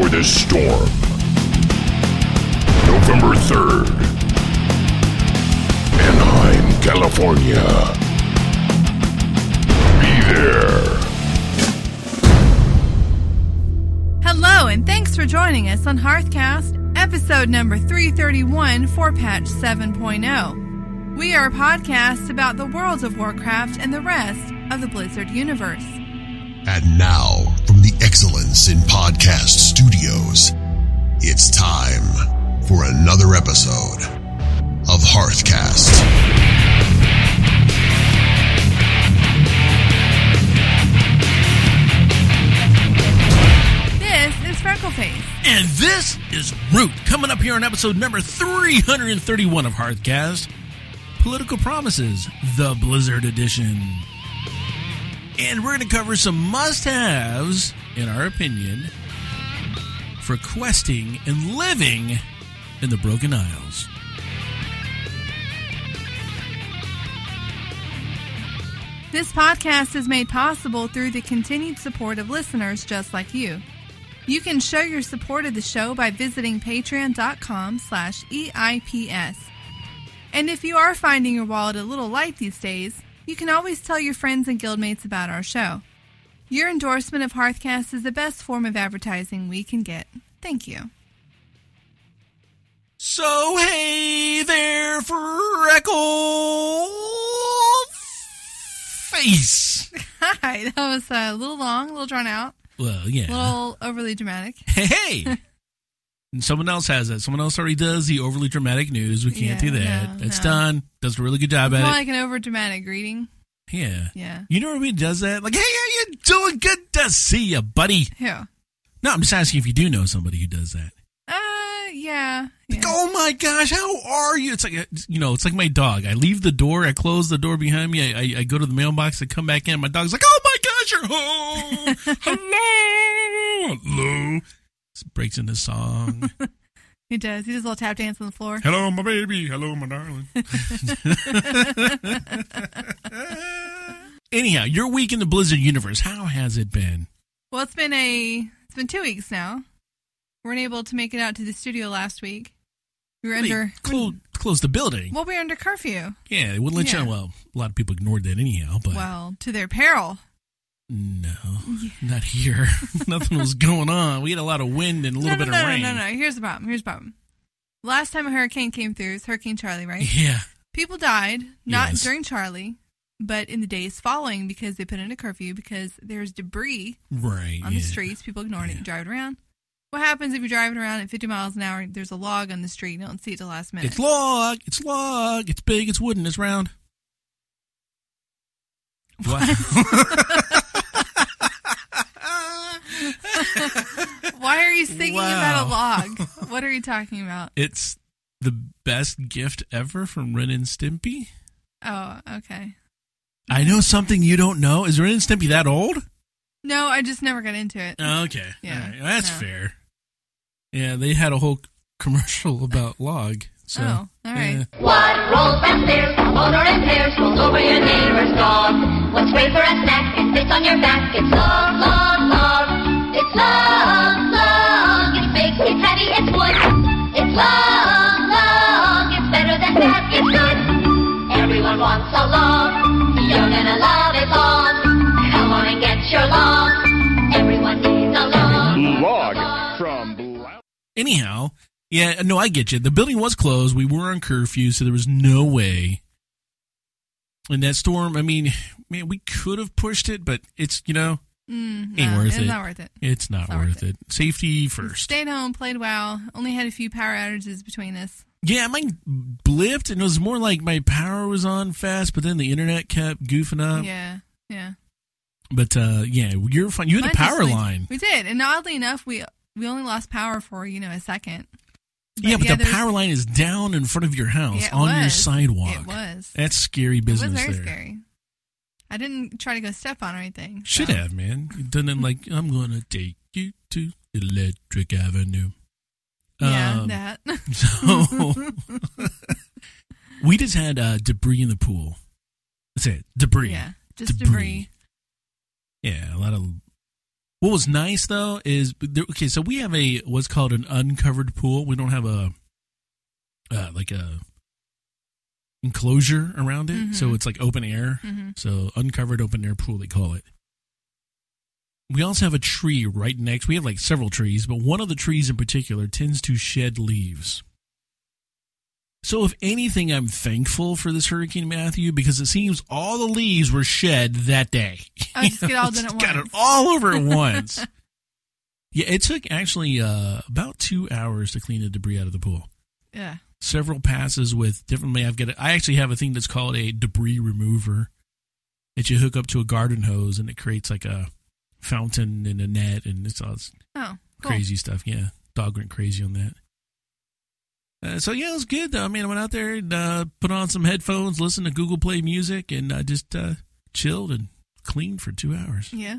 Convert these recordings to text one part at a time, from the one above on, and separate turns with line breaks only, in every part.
before the storm. November 3rd. Anaheim, California. Be there.
Hello, and thanks for joining us on Hearthcast, episode number 331 for patch 7.0. We are a podcast about the worlds of Warcraft and the rest of the Blizzard universe.
And now, from the Excellence in Podcast Studios, it's time for another episode of Hearthcast.
This is Freckleface.
And this is Root, coming up here on episode number 331 of Hearthcast Political Promises, the Blizzard Edition. And we're going to cover some must haves, in our opinion, for questing and living in the Broken Isles.
This podcast is made possible through the continued support of listeners just like you. You can show your support of the show by visiting patreon.com slash EIPS. And if you are finding your wallet a little light these days, you can always tell your friends and guildmates about our show. Your endorsement of Hearthcast is the best form of advertising we can get. Thank you.
So, hey there, Freckle Face.
Hi, that was uh, a little long, a little drawn out,
Well, yeah.
a little overly dramatic.
Hey, hey. Someone else has that. Someone else already does the overly dramatic news. We can't
Yeah,
do that.
no,
That's
no.
done. Does a really good job
More
at it.
like an over dramatic greeting.
Yeah.
Yeah.
You know what I mean? Does that? Like, hey, how you doing? Good to see you, buddy.
Yeah.
No, I'm just asking if you do know somebody who does that.
Uh, yeah. yeah.
Like, oh my gosh, how are you? It's like, uh, you know, it's like my dog. I leave the door, I close the door behind me, I, I, I go to the mailbox, I come back in, my dog's like, oh my gosh, you're home. Hello. Hello. Breaks into song.
He does. He does a little tap dance on the floor.
Hello, my baby. Hello, my darling. Anyhow, your week in the Blizzard universe, how has it been?
Well, it's been a it's been two weeks now. We weren't able to make it out to the studio last week. We were under
Close, close the building.
well, we were under curfew.
Yeah, they wouldn't let
Yeah.
you. Well, a lot of people ignored that anyhow, but
Well, to their peril.
No, not here. Nothing was going on. We had a lot of wind and a little
no,
bit
no,
of
no,
rain.
no, no, no. Here's the problem. Here's the problem. Last time a hurricane came through, it was Hurricane Charley, right?
Yeah,
People died, not
Yes.
during Charley, but in the days following because they put in a curfew because there's debris
right.
on
yeah.
the streets. People ignoring it and driving around. What happens if you're driving around at 50 miles an hour? There's a log on the street. You don't see it till last minute.
It's log. It's log. It's big. It's wooden. It's round. What?
Why are you singing about a log? What are you talking about?
it's the best gift ever from Ren and Stimpy.
Oh, okay.
I know something you don't know. Is Ren and Stimpy that old?
No, I just never got into it.
Oh, okay.
Yeah.
All right. That's
No.
fair. Yeah, they had a whole commercial about log. So,
Oh, all right.
yeah.
What rolls downstairs, motor and pairs, rolls over your neighbor's dog. What's great for a snack and sits on your back? It's log, log, log. It's log, log. It's big, it's heavy, it's wood. It's log, log. It's better than that, it's good. Everyone wants a log. Young and alive, it's log. Come on and get your log. Everyone needs a log.
Log from
Anyhow, yeah, no, I get you. The building was closed. We were on curfew, so there was no way. And that storm, I mean, man, we could have pushed it, but it's, you know,
Mm,
Ain't
no,
worth
it's
it.
not worth it.
it's not,
not
worth
worth
it. Safety first.
Stayed home, played well. Only had a few power outages between us.
Yeah, mine blipped, and it was more like my power was on fast, but then the internet kept goofing up.
yeah, yeah.
But uh, yeah, you're fine. You had
Mine
a power
went-
line.
We did, and oddly enough, we we only lost power for you know a second.
yeah, but the power line is down in front of your house
Yeah, it
on your sidewalk.
It was.
That's scary
It
business
was very
there.
scary. I didn't try to go step on or anything.
Should
so.
have, man. Done it like I'm gonna take you to Electric Avenue.
Yeah,
Um,
that.
So we just had uh, debris in the pool. That's it. Debris.
yeah, just debris.
Yeah, a lot of What was nice though is there, okay. So we have a what's called an uncovered pool. We don't have a uh, like a enclosure around it, so it's like open air. So uncovered open air pool they call it. We also have a tree right next. We have like several trees, but one of the trees in particular tends to shed leaves. So if anything, I'm thankful for this Hurricane Matthew because it seems all the leaves were shed that day.
Oh, just get all done at
Got it all over at once. yeah, it took actually uh, about two hours to clean the debris out of the pool.
Yeah.
Several passes with differently. I've got. A, I actually have a thing that's called a debris remover that you hook up to a garden hose and it creates like a fountain and a net and it's all this
Oh, cool.
crazy stuff. Yeah, dog went crazy on that. Uh, so yeah, it was good. Though. I mean, I went out there and uh, put on some headphones, listened to Google Play Music, and I just uh, chilled and cleaned for two hours.
Yeah.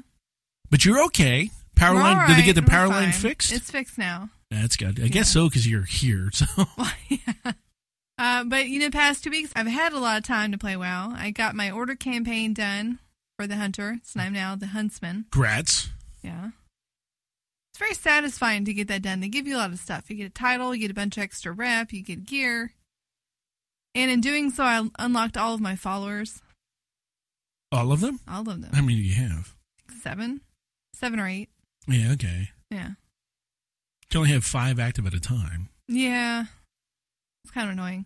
But you're okay. Power
We're
line?
all
Did they get the
right. We're
power line fixed?
It's fixed now.
That's good. I guess so because you're here. So
Uh, but you know, past two weeks I've had a lot of time to play WoW. I got my order campaign done for the hunter, so I'm now the huntsman.
grats.
Yeah. It's very satisfying to get that done. They give you a lot of stuff. You get a title, you get a bunch of extra rep, you get gear. And in doing so, I unlocked all of my followers.
All of them?
All of them.
How many do you have?
Seven? Seven or eight.
Yeah, okay.
Yeah.
You only have five active at a time.
Yeah. It's kind of annoying.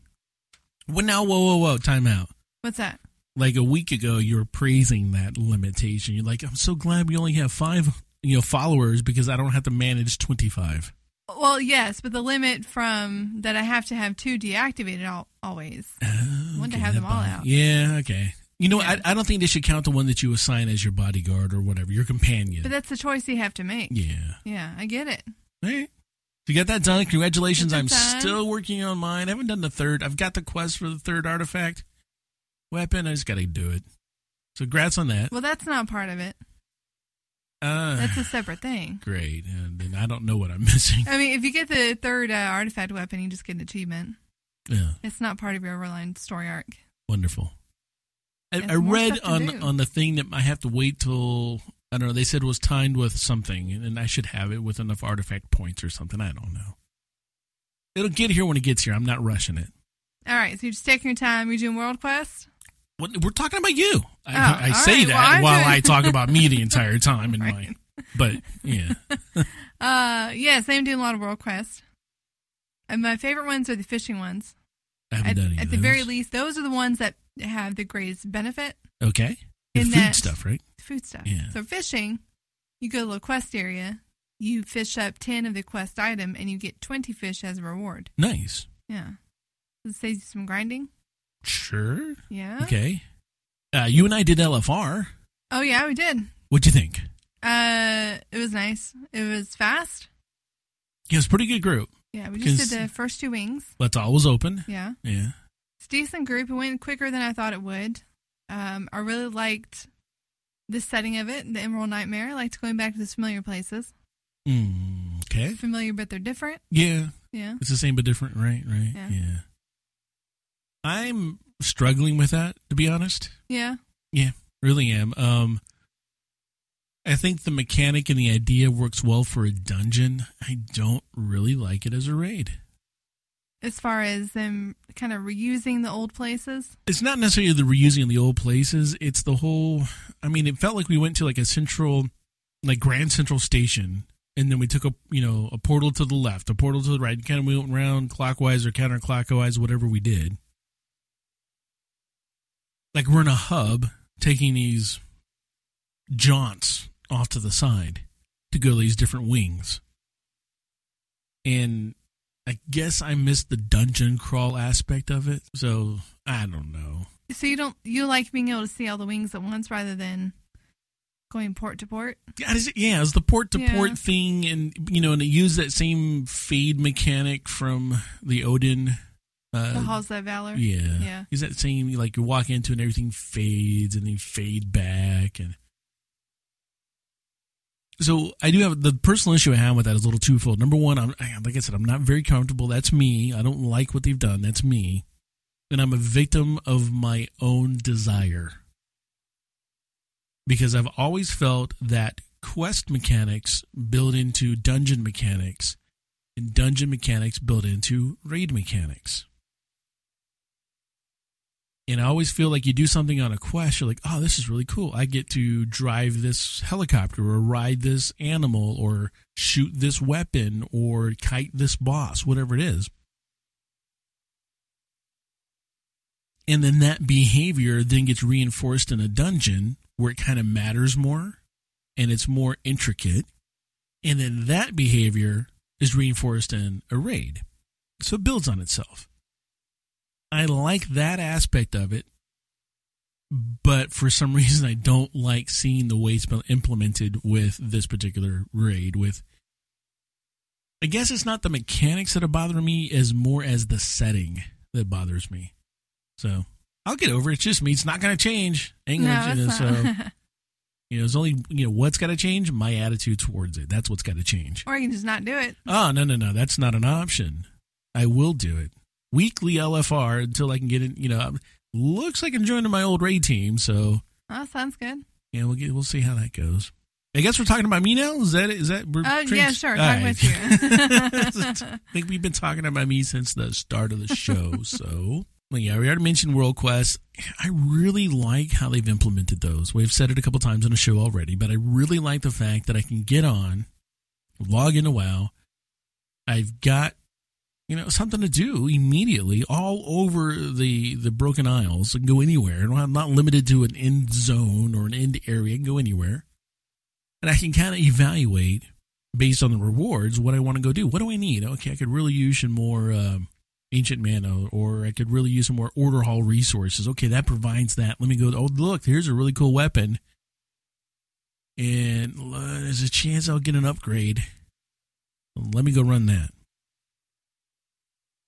Well, now, whoa, whoa, whoa, time out.
What's that?
Like a week ago, you were praising that limitation. You're like, I'm so glad we only have five, you know, followers because I don't have to manage 25.
Well, yes, but the limit from that I have to have two deactivated al- always. Oh, I want to have them all
body-
out.
Yeah, okay. You know,
Yeah.
I, I don't think they should count the one that you assign as your bodyguard or whatever, your companion.
But that's the choice you have to make.
yeah.
Yeah, I get it.
All right. You got that done. Congratulations. I'm still working on mine. I haven't done the third. I've got the quest for the third artifact weapon. I just got to do it. So, grats on that.
Well, that's not part of it.
Uh,
That's a separate thing.
great. And, and I don't know what I'm missing.
I mean, if you get the third uh, artifact weapon, you just get an achievement.
Yeah,
It's not part of your overline story arc.
wonderful. I, I read on on the thing that I have to wait till I don't know. They said it was timed with something, and I should have it with enough artifact points or something. I don't know. It'll get here when it gets here. I'm not rushing it.
All right, so you're just taking your time. You're doing world quest.
What, we're talking about you. I,
Oh,
I say
right.
that
Well,
while
doing-
I talk about me the entire time in
Right.
mine. But yeah,
Uh, yes, I'm doing a lot of world quest. And my favorite ones are the fishing ones.
I haven't
At,
done any
at the very least, those are the ones that have the greatest benefit.
Okay,
in
food
that-
stuff, right?
Food stuff.
Yeah.
So fishing, you go to the quest area, you fish up ten of the quest item, and you get twenty fish as a reward.
Nice.
Yeah. It saves you some grinding.
Sure.
Yeah.
Okay. Uh, you and I did LFR.
Oh yeah, we did.
What'd you think?
Uh, it was nice. It was fast.
Yeah, it was a pretty good group.
Yeah, we just did the first two wings.
Let's all was open.
Yeah,
Yeah.
it's a decent group. It went quicker than I thought it would. Um, I really liked the setting of it, the Emerald Nightmare. I liked going back to those familiar places.
Mm, okay.
Familiar, but they're different.
Yeah,
Yeah.
it's the same but different, right? Right.
Yeah.
yeah. I'm struggling with that, to be honest.
Yeah. Yeah.
Really am. Um, I think the mechanic and the idea works well for a dungeon. I don't really like it as a raid.
As far as them kind of reusing the old places.
It's not necessarily the reusing the old places. It's the whole. I mean, it felt like we went to like a central, like Grand Central Station, and then we took a you know a portal to the left, a portal to the right, and kind of went around clockwise or counterclockwise, whatever we did. Like we're in a hub taking these jaunts off to the side to go to these different wings. And I guess I missed the dungeon crawl aspect of it. So I don't know.
So you don't you like being able to see all the wings at once rather than going port to port?
Yeah, it's- yeah, it's the port to port thing, and you know, and it used that same fade mechanic from the Odin. Uh,
The Halls of Valor.
yeah,
Yeah.
Is that same like you walk into and everything fades and then fade back and. So I do have the personal issue I have with that is a little twofold. Number one, I'm like I said, I'm not very comfortable. That's me. I don't like what they've done. That's me, and I'm a victim of my own desire because I've always felt that quest mechanics build into dungeon mechanics, and dungeon mechanics build into raid mechanics. And I always feel like you do something on a quest, you're like, oh, this is really cool. I get to drive this helicopter or ride this animal or shoot this weapon or kite this boss, whatever it is. And then that behavior then gets reinforced in a dungeon where it kind of matters more and it's more intricate. And then that behavior is reinforced in a raid. So it builds on itself. I like that aspect of it, but for some reason I don't like seeing the way it's been implemented with this particular raid. With I guess it's not the mechanics that are bothering me as more as the setting that bothers me. So I'll get over it. It's just me. It's not going to change. Ain't
No,
you know,
it's
so you know, it's only you know what's got to change. My attitude towards it. That's what's got to change.
or you can just not do it.
Oh no no no, that's not an option. I will do it weekly LFR until I can get it. You know, looks like I'm joining my old raid team, so
Oh, sounds good.
yeah, we'll get we'll see how that goes. I guess we're talking about me now. Is that is that?
Oh,
trans-
yeah, sure. Talk
right.
with you.
I think we've been talking about me since the start of the show. so, well, yeah, we already mentioned World Quest. I really like how they've implemented those. We've said it a couple times on the show already, but I really like the fact that I can get on, log into WoW. I've got, you know, something to do immediately all over the the Broken Isles. I can go anywhere. I'm not limited to an end zone or an end area. I can go anywhere. And I can kind of evaluate based on the rewards what I want to go do. What do I need? Okay, I could really use some more um, ancient mana, or I could really use some more order hall resources. Okay, that provides that. Let me go. Oh, look, here's a really cool weapon, and uh, there's a chance I'll get an upgrade. Let me go run that.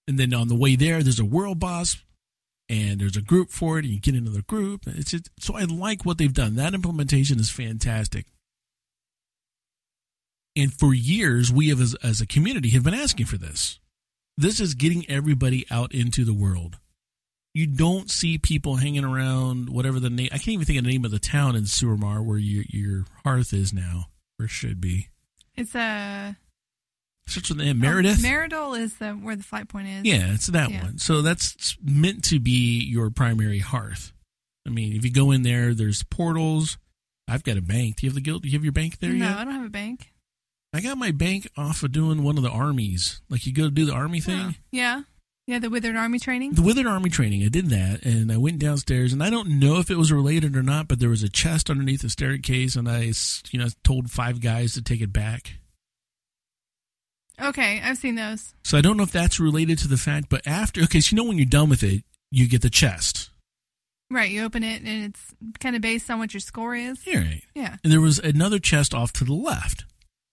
And then on the way there, there's a world boss, and there's a group for it, and you get into the group. It's just, so I like what they've done. That implementation is fantastic. And for years, we have, as, as a community, have been asking for this. This is getting everybody out into the world. You don't see people hanging around whatever the name. I can't even think of the name of the town in Suramar where your your hearth is now, or should be.
It's a
Starts with the name Meredith.
Oh, Meredil is the where the flight point is.
Yeah, it's that
Yeah.
one. So that's meant to be your primary hearth. I mean, if you go in there, there's portals. I've got a bank. Do you have the guild? Do you have your bank there
no,
yet?
No, I don't have a bank.
I got my bank off of doing one of the armies. Like you go to do the army thing.
Yeah, yeah, the Withered Army training.
The Withered Army training, I did that, and I went downstairs, and I don't know if it was related or not, but there was a chest underneath the staircase, and I, you know, told five guys to take it back.
Okay, I've seen those.
So I don't know if that's related to the fact, but after, okay, so you know when you're done with it, you get the chest.
Right, you open it and it's kind of based on what your score is.
All right.
Yeah.
And there was another chest off to the left.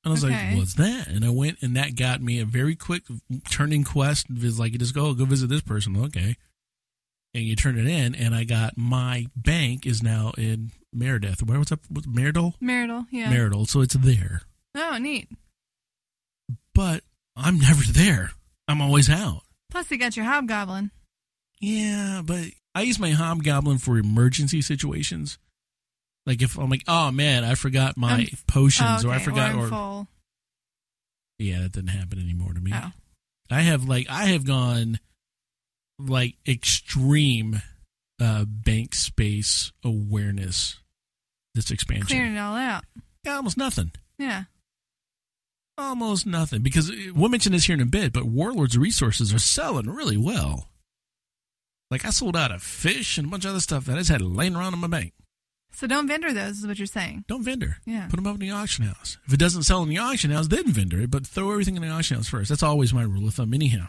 And I was
Okay.
like, what's that? And I went, and that got me a very quick turning quest. It's like, you just go, go visit this person. Okay. And you turn it in, and I got my bank is now in Meredith. Where what's up? Meredil?
Meredil, yeah.
Meredil. So it's there.
oh, neat.
But I'm never there. I'm always out.
Plus, you got your hobgoblin.
Yeah, but I use my hobgoblin for emergency situations. Like if I'm like, oh man, I forgot my
Um,
potions,
oh,
or I forgot,
or,
or yeah, that didn't happen anymore to me.
Oh.
I have like I have gone like extreme uh bank space awareness this expansion.
Clearing it all out.
Yeah, almost nothing.
Yeah.
Almost nothing. Because uh, we'll mention this here in a bit, but Warlord's resources are selling really well. Like I sold out of fish and a bunch of other stuff that I just had laying around in my bank.
So don't vendor those, is what you're saying.
Don't vendor.
Yeah.
Put them up in the auction house. If it doesn't sell in the auction house, then vendor it, but throw everything in the auction house first. That's always my rule of thumb, anyhow.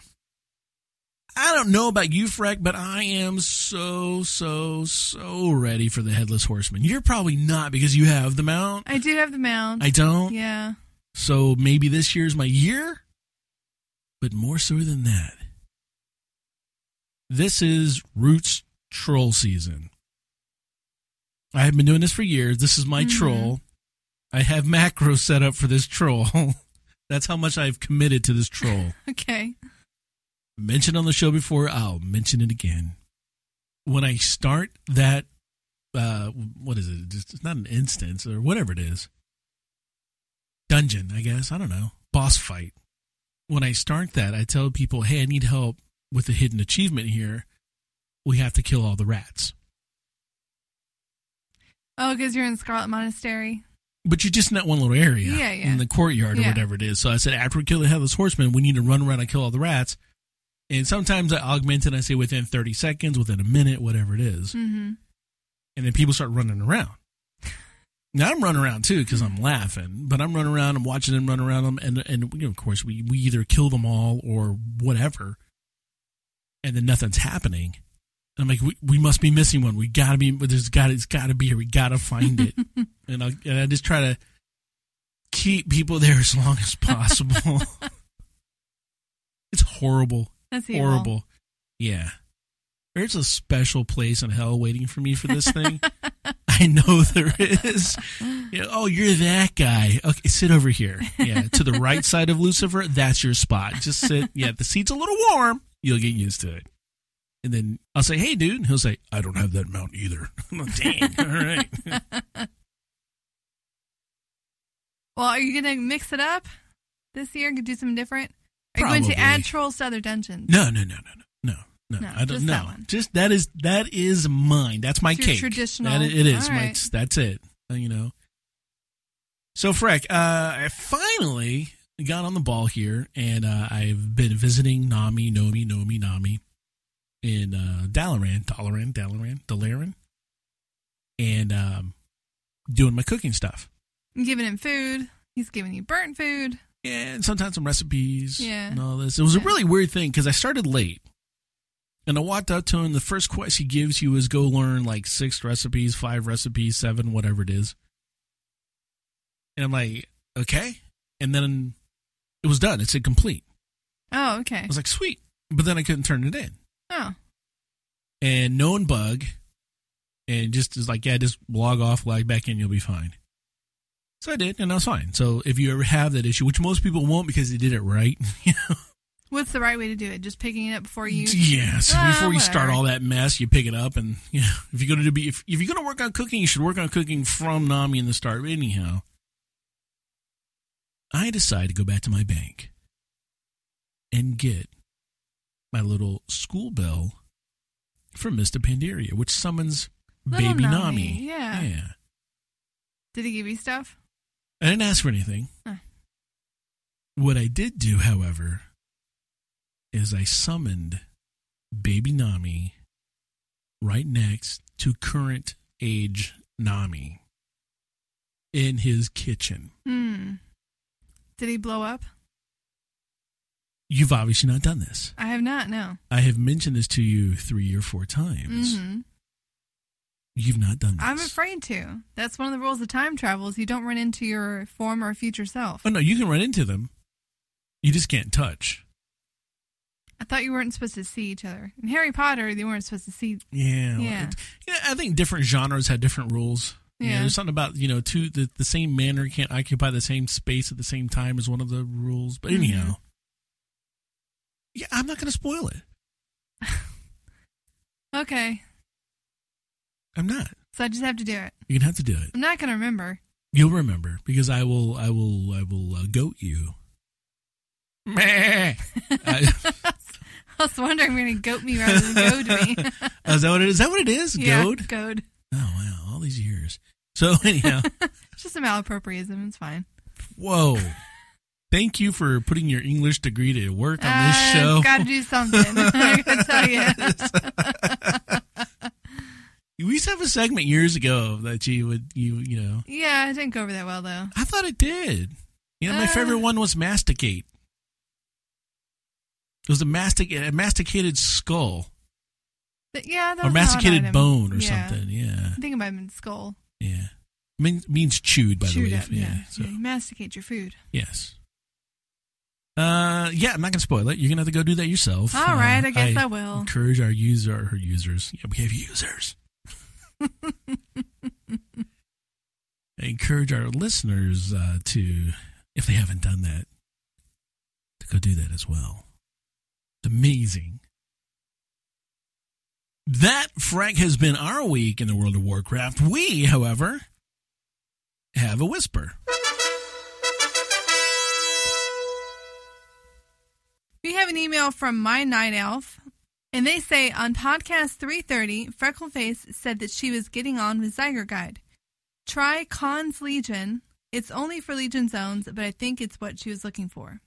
I don't know about you, Freck, but I am so, so, so ready for the Headless Horseman. You're probably not because you have the mount.
I do have the mount.
I don't.
yeah.
So maybe this year's my year, but more so than that. This is Roots troll season. I have been doing this for years. This is my
Mhm.
troll. I have macros set up for this troll. That's how much I've committed to this troll.
Okay.
Mentioned on the show before, I'll mention it again. When I start that, uh, what is it? Just, it's not an instance or whatever it is. Dungeon, I guess. I don't know. Boss fight. When I start that, I tell people, hey, I need help with the hidden achievement here. We have to kill all the rats.
Oh, because you're in Scarlet Monastery.
But you're just in that one little area
Yeah, yeah.
in the courtyard or
Yeah.
whatever it is. So I said, after we kill the headless horseman, we need to run around and kill all the rats. And sometimes I augment it. And I say within 30 seconds, within a minute, whatever it is.
Mm-hmm.
And then people start running around. Now I'm running around too because I'm laughing, but I'm running around. I'm watching them run around them, and and you know, of course we we either kill them all or whatever, and then nothing's happening. And I'm like, we, we must be missing one. We gotta be. There's got it's got to be here. We gotta find it. and I and I just try to keep people there as long as possible. it's horrible
That's evil.
horrible. Yeah. There's a special place in hell waiting for me for this thing. I know there is. Yeah, oh, you're that guy. Okay, sit over here. Yeah, to the right side of Lucifer, that's your spot. Just sit. Yeah, the seat's a little warm. You'll get used to it. And then I'll say, hey, dude. And he'll say, I don't have that mount either. I'm like, Dang. All right.
Well, are you going to mix it up this year? Do something different? Are you going to add trolls to other dungeons?
No, no, no, no, no. No, no,
No,
I don't
just
know.
that.
Just that is that is mine. That's my
It's
cake.
traditional-
That, it is.
All
My, that's it. Uh, You know. So, Freck, uh, I finally got on the ball here, and uh, I've been visiting Nami, Nomi, Nomi, Nami in uh, Dalaran, Dalaran, Dalaran, Dalaran, and um, doing my cooking stuff.
I'm giving him food. He's giving you burnt food.
and sometimes some recipes
Yeah.
and all this. It was a really weird thing because I started late. And I walked up to him. The first quest he gives you is go learn like six recipes, five recipes, seven, whatever it is. And I'm like, okay. And then it was done. It said complete.
Oh, okay.
I was like, sweet. But then I couldn't turn it in.
Oh,
And known bug. And just is like, yeah, just log off, log back in, you'll be fine. So I did, and I was fine. So if you ever have that issue, which most people won't because they did it right,
what's the right way to do it? Just picking it up before you.
Yes,
Ah,
before you start all that mess, you pick it up, and you know, if you're going to do be if, if you're going to work on cooking, you should work on cooking from Nami in the start. Anyhow, I decide to go back to my bank and get my little school bell from Mr. Pandaria, which summons
Little
baby
Nami,
Nami.
yeah.
yeah.
Did he give you stuff?
I didn't ask for anything.
Huh.
What I did do, however, is I summoned baby Nami right next to current age Nami in his kitchen.
Hmm. Did he blow up?
You've obviously not done this.
I have not. No.
I have mentioned this to you three or four times.
hmm
You've not done this.
I'm afraid to. That's one of the rules of time travel: is you don't run into your former or future self.
Oh no, you can run into them. You just can't touch.
I thought you weren't supposed to see each other. In Harry Potter, they weren't supposed to see.
Yeah.
Yeah.
It- I think different genres have different rules. Yeah. There's something about, you know, two the, the same manner can't occupy the same space at the same time is one of the rules. But anyhow.
Mhm.
Yeah, I'm not gonna spoil it.
Okay,
I'm not.
so I just have to do it.
You're gonna have to do it.
I'm not going to remember.
You'll remember because I will I will I will uh, goat you. Meh. I-
I was wondering if you're going to goat me rather than goad me.
is that what it is? Is that what it is?
yeah,
Goad?
goad.
Oh wow, all these years. So anyhow,
It's just a malapropism. It's fine.
whoa. Thank you for putting your English degree to work on this show.
Got to do something. I got to tell you.
We used to have a segment years ago that you would you you know.
Yeah, it didn't go over that well though.
I thought it did. You know, my
Uh.
favorite one was masticate. It was a mastic a masticated skull
But yeah, that
or masticated bone or
Yeah.
something. Yeah,
I think it might have been skull.
yeah. Mean, means chewed by
Chewed
the way.
up, yeah.
So
Yeah, you masticate your food.
yes. Uh, yeah, I'm not gonna spoil it. You're gonna have to go do that yourself.
All
Uh,
right, I guess I will.
Encourage our user, her users. Yeah, we have users. I encourage our listeners uh, to, if they haven't done that, to go do that as well amazing. That, Frank, has been our week in the world of Warcraft. We, however, have a whisper.
We have an email from my night elf, and they say on podcast 330, Freckleface said that she was getting on with Zygor Guide. Try Khan's Legion. It's only for Legion zones, but I think it's what she was looking for.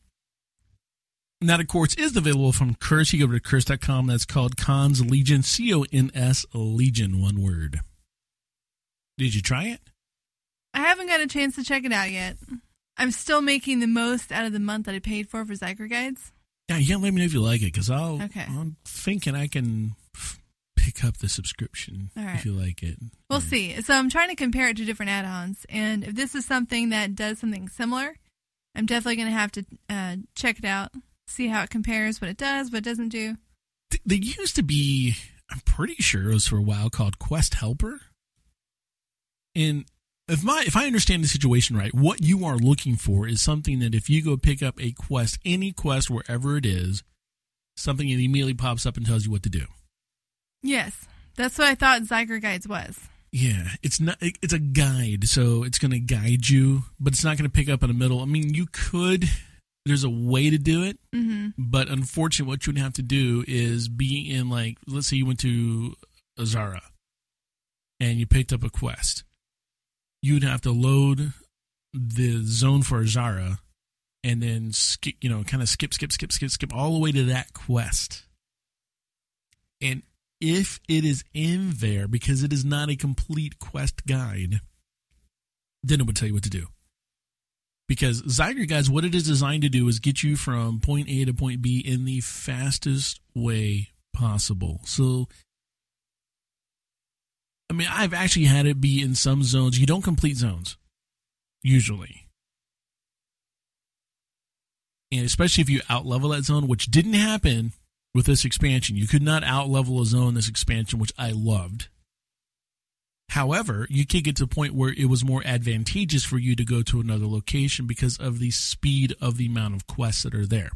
And that, of course, is available from Curse. You go to curse.com. That's called Cons Legion, C O N S Legion, one word. Did you try it?
I haven't got a chance to check it out yet. I'm still making the most out of the month that I paid for for Zygor Guides.
Yeah, you gotta let me know if you like it because I'll.
Okay.
I'm thinking I can pick up the subscription
right.
if you like it.
We'll see. So I'm trying to compare it to different add-ons, and if this is something that does something similar, I'm definitely going to have to uh, check it out, see how it compares, what it does, what it doesn't do.
They used to be. I'm pretty sure it was for a while called Quest Helper. And if my if I understand the situation right, what you are looking for is something that if you go pick up a quest, any quest wherever it is, something that immediately pops up and tells you what to do.
Yes, that's what I thought Zygor Guides was.
Yeah, it's not. It's a guide, so it's going to guide you, but it's not going to pick up in the middle. I mean, you could. There's a way to do it,
hmm
but unfortunately, what you would have to do is be in like, let's say you went to Azara, and you picked up a quest. You'd have to load the zone for Azara, and then skip, you know, kind of skip, skip, skip, skip, skip all the way to that quest. And if it is in there because it is not a complete quest guide, then it would tell you what to do. Because Zygor Guides, what it is designed to do is get you from point A to point B in the fastest way possible. So, I mean, I've actually had it be in some zones. You don't complete zones, usually. And especially if you outlevel that zone, which didn't happen with this expansion. You could not outlevel a zone this expansion, which I loved. However, you could get to a point where it was more advantageous for you to go to another location because of the speed of the amount of quests that are there.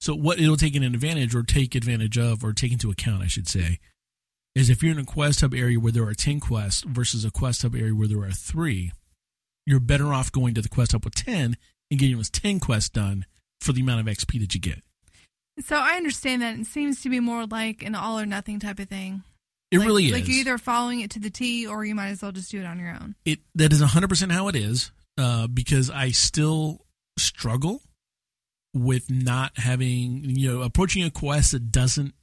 So, what it'll take an advantage or take advantage of, or take into account, I should say, is if you're in a quest hub area where there are 10 quests versus a quest hub area where there are three, you're better off going to the quest hub with 10 and getting those 10 quests done for the amount of XP that you get.
So I understand that it seems to be more like an all or nothing type of thing.
It
Like-
really is.
Like you're either following it to the T or you might as well just do it on your own.
it that is 100% how it is uh, because I still struggle with not having you know approaching a quest that doesn't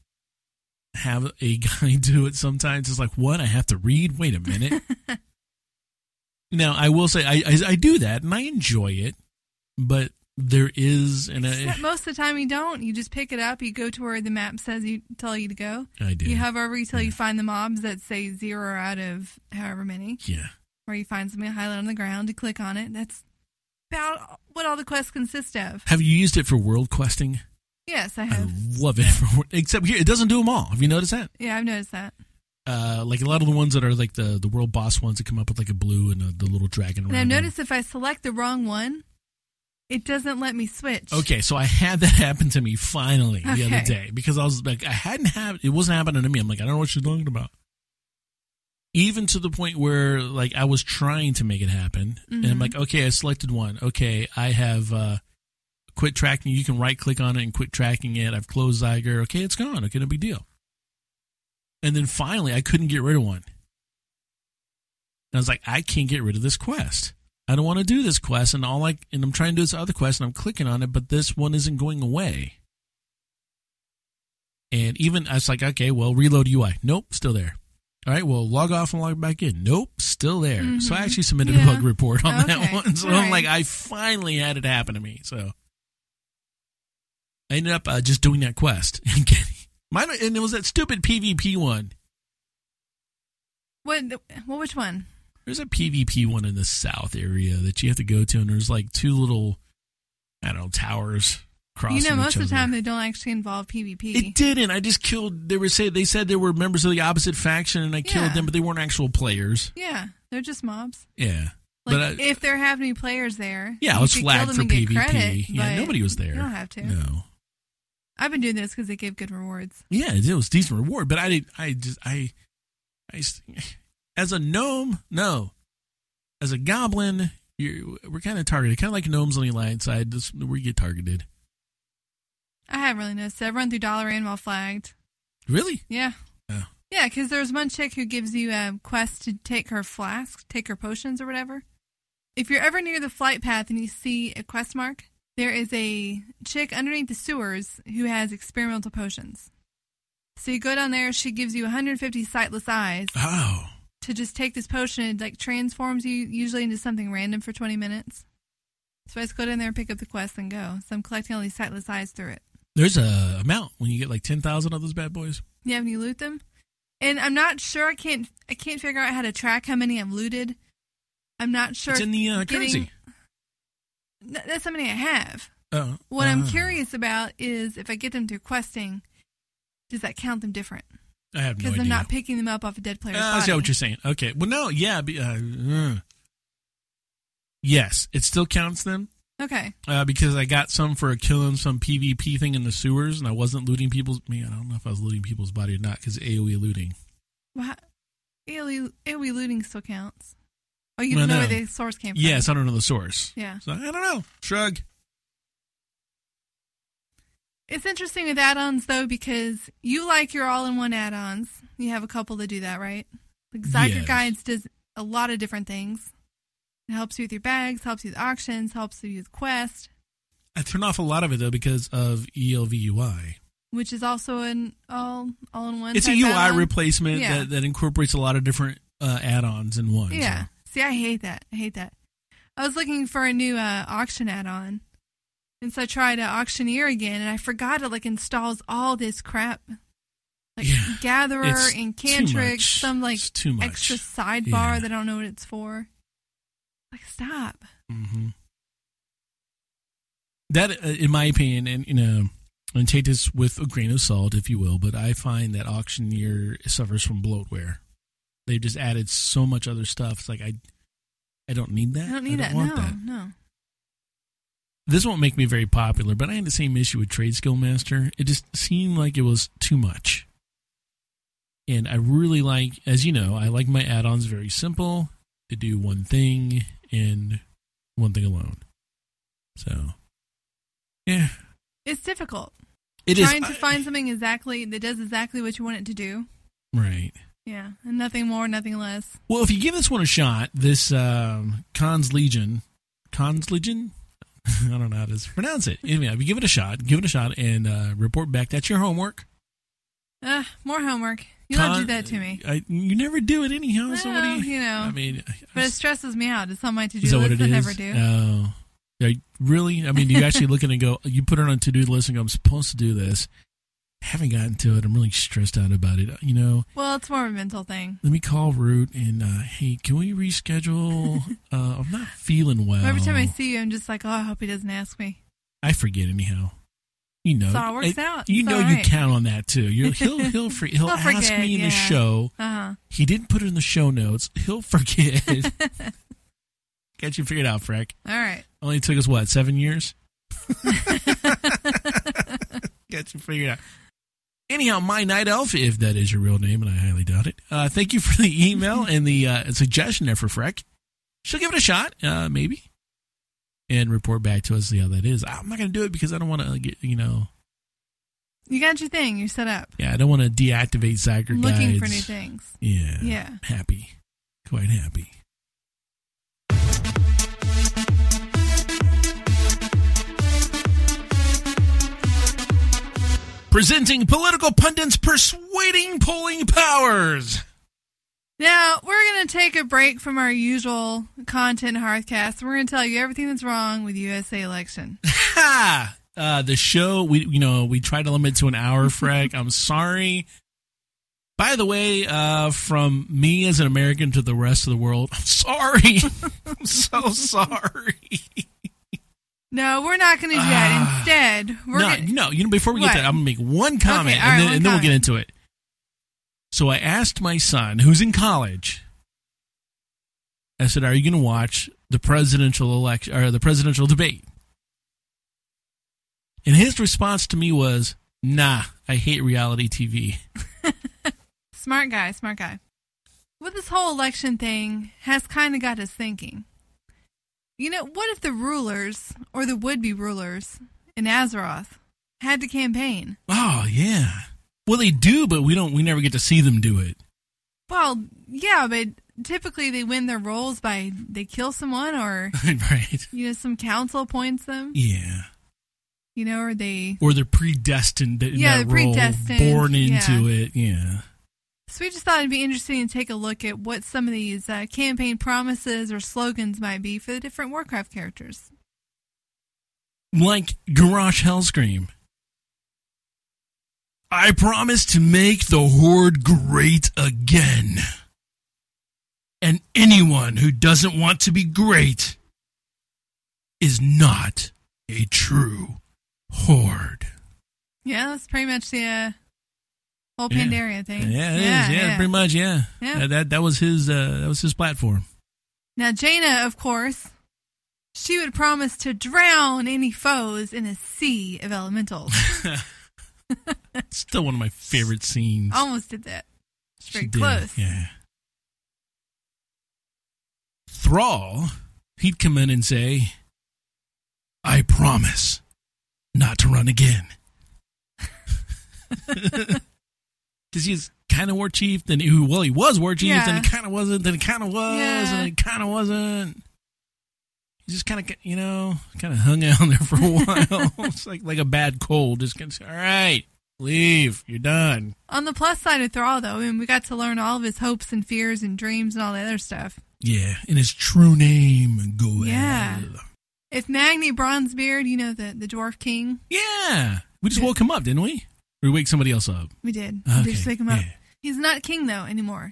have a guide to it sometimes it's like what I have to read wait a minute now I will say I, I I do that and I enjoy it but there is and I,
Most of the time you don't. You just pick it up. You go to where the map says you tell you to go.
I do
You hover over until you find the mobs that say zero out of however many.
yeah
Or you find something highlighted on the ground. You click on it. That's about what all the quests consist of.
have you used it for world questing
Yes, I have.
I love it for except here it doesn't do them all have you noticed that
Yeah, I've noticed that.
uh, like a lot of the ones that are like the the world boss ones that come up with like a blue and a, the little dragon around.
And I've
them.
noticed if I select the wrong one, it doesn't let me switch.
Okay, so I had that happen to me finally the
Okay.
other day because I was like, I hadn't had it wasn't happening to me. I'm like, I don't know what you're talking about. Even to the point where like I was trying to make it happen, and I'm
Mhm.
like, okay, I selected one. Okay, I have uh, quit tracking. You can right click on it and quit tracking it. I've closed Zygor. Okay, it's gone. Okay, no big deal. And then finally, I couldn't get rid of one. And I was like, I can't get rid of this quest. I don't want to do this quest, and all I and I'm trying to do this other quest, and I'm clicking on it, but this one isn't going away. And even I was like, okay, well, reload UI. Nope, still there. All right, well, log off and log back in. Nope, still there. So I
Mhm.
actually submitted
Yeah.
a bug report on that one. So
All
I'm
right.
like, I finally had it happen to me. So I ended up uh, just doing that quest and getting mine, and it was that stupid PvP one.
What? Well, which one?
There's a PvP one in the south area that you have to go to, and there's like two little, I don't know, towers crossing.
you know, most of the time they don't actually involve PvP.
It didn't. I just killed. They were say they said they were members of the opposite faction, and I killed them, but they weren't actual players.
yeah, they're just mobs.
Yeah,
Like
but I,
if there have any players there,
yeah, I was flagged for PvP.
Credit,
yeah, nobody was there.
You don't have to.
No.
I've been doing this because they give good rewards.
Yeah, it was decent reward, but I did. I just I, I as a gnome, no. As a goblin, you we're kind of targeted, kind of like gnomes on the alliance side. This, we get targeted.
I haven't really noticed. I've run through Dalaran while flagged.
Really?
Yeah.
Oh.
Yeah, because there's one chick who gives you a quest to take her flask, take her potions or whatever. If you're ever near the flight path and you see a quest mark, there is a chick underneath the sewers who has experimental potions. So you go down there, she gives you 150 sightless eyes
Oh.
To just take this potion. It like transforms you usually into something random for 20 minutes. So I just go down there and pick up the quest and go. So I'm collecting all these sightless eyes through it.
There's a amount when you get like 10,000 of those bad boys.
Yeah, when you loot them. And I'm not sure. I can't. I can't figure out how to track how many I've looted. I'm not sure.
It's in the uh,
getting-
currency.
That's how many I have.
Oh.
What I'm
uh,
curious about is if I get them through questing, does that count them different?
I have no
Because
idea.
I'm not picking them up off a dead player's
Uh, I
body.
see what you're saying. Okay. Well, no, yeah. Be, uh, uh. yes, it still counts them
okay.
uh, because I got some for a killing some PvP thing in the sewers, and I wasn't looting people's. Man, I don't know if I was looting people's body or not because AOE looting.
How- AOE, AOE looting still counts. Oh, you
Well,
don't know
no.
where the source came from.
Yes, I don't know the source.
Yeah.
So I don't know. Shrug.
It's interesting with add-ons though because you like your all-in-one add-ons. You have a couple that do that, right? Like Zygor
Yes.
Guides does a lot of different things. It helps you with your bags, helps you with auctions, helps you with quest,
I turn off a lot of it though because of ELVUI.
which is also an all all-in-one.
It's a UI
add-on.
replacement
Yeah.
that, that incorporates a lot of different uh, add-ons in one.
Yeah.
so.
See, I hate that. I hate that. I was looking for a new uh, auction add-on, and so I tried Auctioneer again, and I forgot it like installs all this crap, like
Yeah.
Gatherer and Cantrix, some like extra sidebar
Yeah.
that I don't know what it's for. Like, stop.
hmm That, uh, in my opinion, and you know, and take this with a grain of salt, if you will, but I find that Auctioneer suffers from bloatware. They've just added so much other stuff. It's like I, I don't need that.
I don't need that.
want
No,
that.
no.
This won't make me very popular, but I had the same issue with Trade Skill Master. It just seemed like it was too much. And I really like, as you know, I like my add-ons very simple to do one thing and one thing alone. So, yeah,
It's difficult.
it is
Trying to
I-
find something exactly that does exactly what you want it to do.
right.
Yeah, and nothing more, nothing less.
Well, if you give this one a shot, this um, Cons Legion, Cons Legion, I don't know how to pronounce it. Anyway, give it a shot, give it a shot, and uh, report back. That's your homework.
Uh, more homework. You don't
Con-
do that to me.
I, you never do it anyhow. so what do you?
you know.
I mean,
But it stresses me out. It's on my
is what
list.
it
I
is?
never do.
Oh, really? I mean, do you actually look at it and go? You put it on a to-do list and go, "I'm supposed to do this." Haven't gotten to it. I'm really stressed out about it. You know,
well, it's more of a mental thing.
let me call Root and uh, hey, can we reschedule? uh, I'm not feeling well.
Every time I see you, I'm just like, oh, I hope he doesn't ask me.
I forget anyhow. You know,
So it works
I-
out.
You
It's
know,
all
you count on that too. You're, he'll he'll he'll,
He'll
ask
forget,
me in
yeah.
the show.
Uh huh.
He didn't put it in the show notes. He'll forget. Got you figured out, Freck.
All right.
Only took us what seven years. Got you figured out. Anyhow, my night elf, if that is your real name, and I highly doubt it. Uh, thank you for the email and the uh, suggestion there for Freck. She'll give it a shot, uh, maybe, and report back to us see how that is. I'm not going to do it because I don't want to get you know.
You got your thing. You're set up.
Yeah, I don't want to deactivate Zygor
I'm looking
guides.
for new things.
Yeah,
Yeah.
happy, quite happy. Presenting political pundits persuading polling powers.
Now, we're going to take a break from our usual content Hearthcast. We're going to tell you everything that's wrong with USA election.
Ha! Uh, the show we you know we try to limit to an hour, Frank. I'm sorry. By the way, uh, from me as an American to the rest of the world, I'm sorry. I'm so sorry.
No, we're not going to do that. Ah. Instead, we're
no,
gonna,
no. You know, before we get
What?
to that, I'm gonna make one comment,
Okay, right,
and then,
one
and then we'll get into it. So I asked my son, who's in college, I said, "Are you going to watch the presidential election or the presidential debate?" And his response to me was, "Nah, I hate reality TV."
Smart guy, smart guy. Well, this whole election thing has kind of got us thinking. You know, what if the rulers, or the would be rulers, in Azeroth had to campaign.
Oh yeah. Well, they do, but we don't. We never get to see them do it.
Well, yeah, but typically they win their roles by they kill someone or
right.
you know some council appoints them,
Yeah.
you know, or they.
Or they're predestined in
Yeah,
that
they're
role,
predestined,
born into
yeah.
it. Yeah.
So we just thought it'd be interesting to take a look at what some of these uh, campaign promises or slogans might be for the different Warcraft characters.
Like Garrosh Hellscream. I promise to make the Horde great again. And anyone who doesn't want to be great is not a true Horde.
Yeah, that's pretty much the uh, whole
Yeah.
Pandaria thing.
Yeah, it is. Yeah, pretty much. Yeah,
Yeah.
That, that that was his uh, that was his platform.
Now, Jaina, of course, she would promise to drown any foes in a sea of elementals.
Still one of my favorite scenes.
Almost did that.
She
very close.
Yeah. Thrall, he'd come in and say, "I promise not to run again," because he's kind of war chief. Then he, well, he was war chief. Then
Yeah.
he kind of wasn't. Then he kind of was.
Yeah.
And he kind of wasn't. He just kind of, you know, kind of hung out there for a while. it's like like a bad cold. Just say, all right, leave. You're done.
On the plus side of Thrall, though, I mean, we got to learn all of his hopes and fears and dreams and all the other stuff.
Yeah, and his true name, Go'el.
Yeah. If Magni Bronzebeard, you know, the, the Dwarf King,
Yeah. We just woke him up, didn't we? We wake somebody else up.
we did. We
Okay,
did just wake him up.
yeah.
He's not king, though, anymore.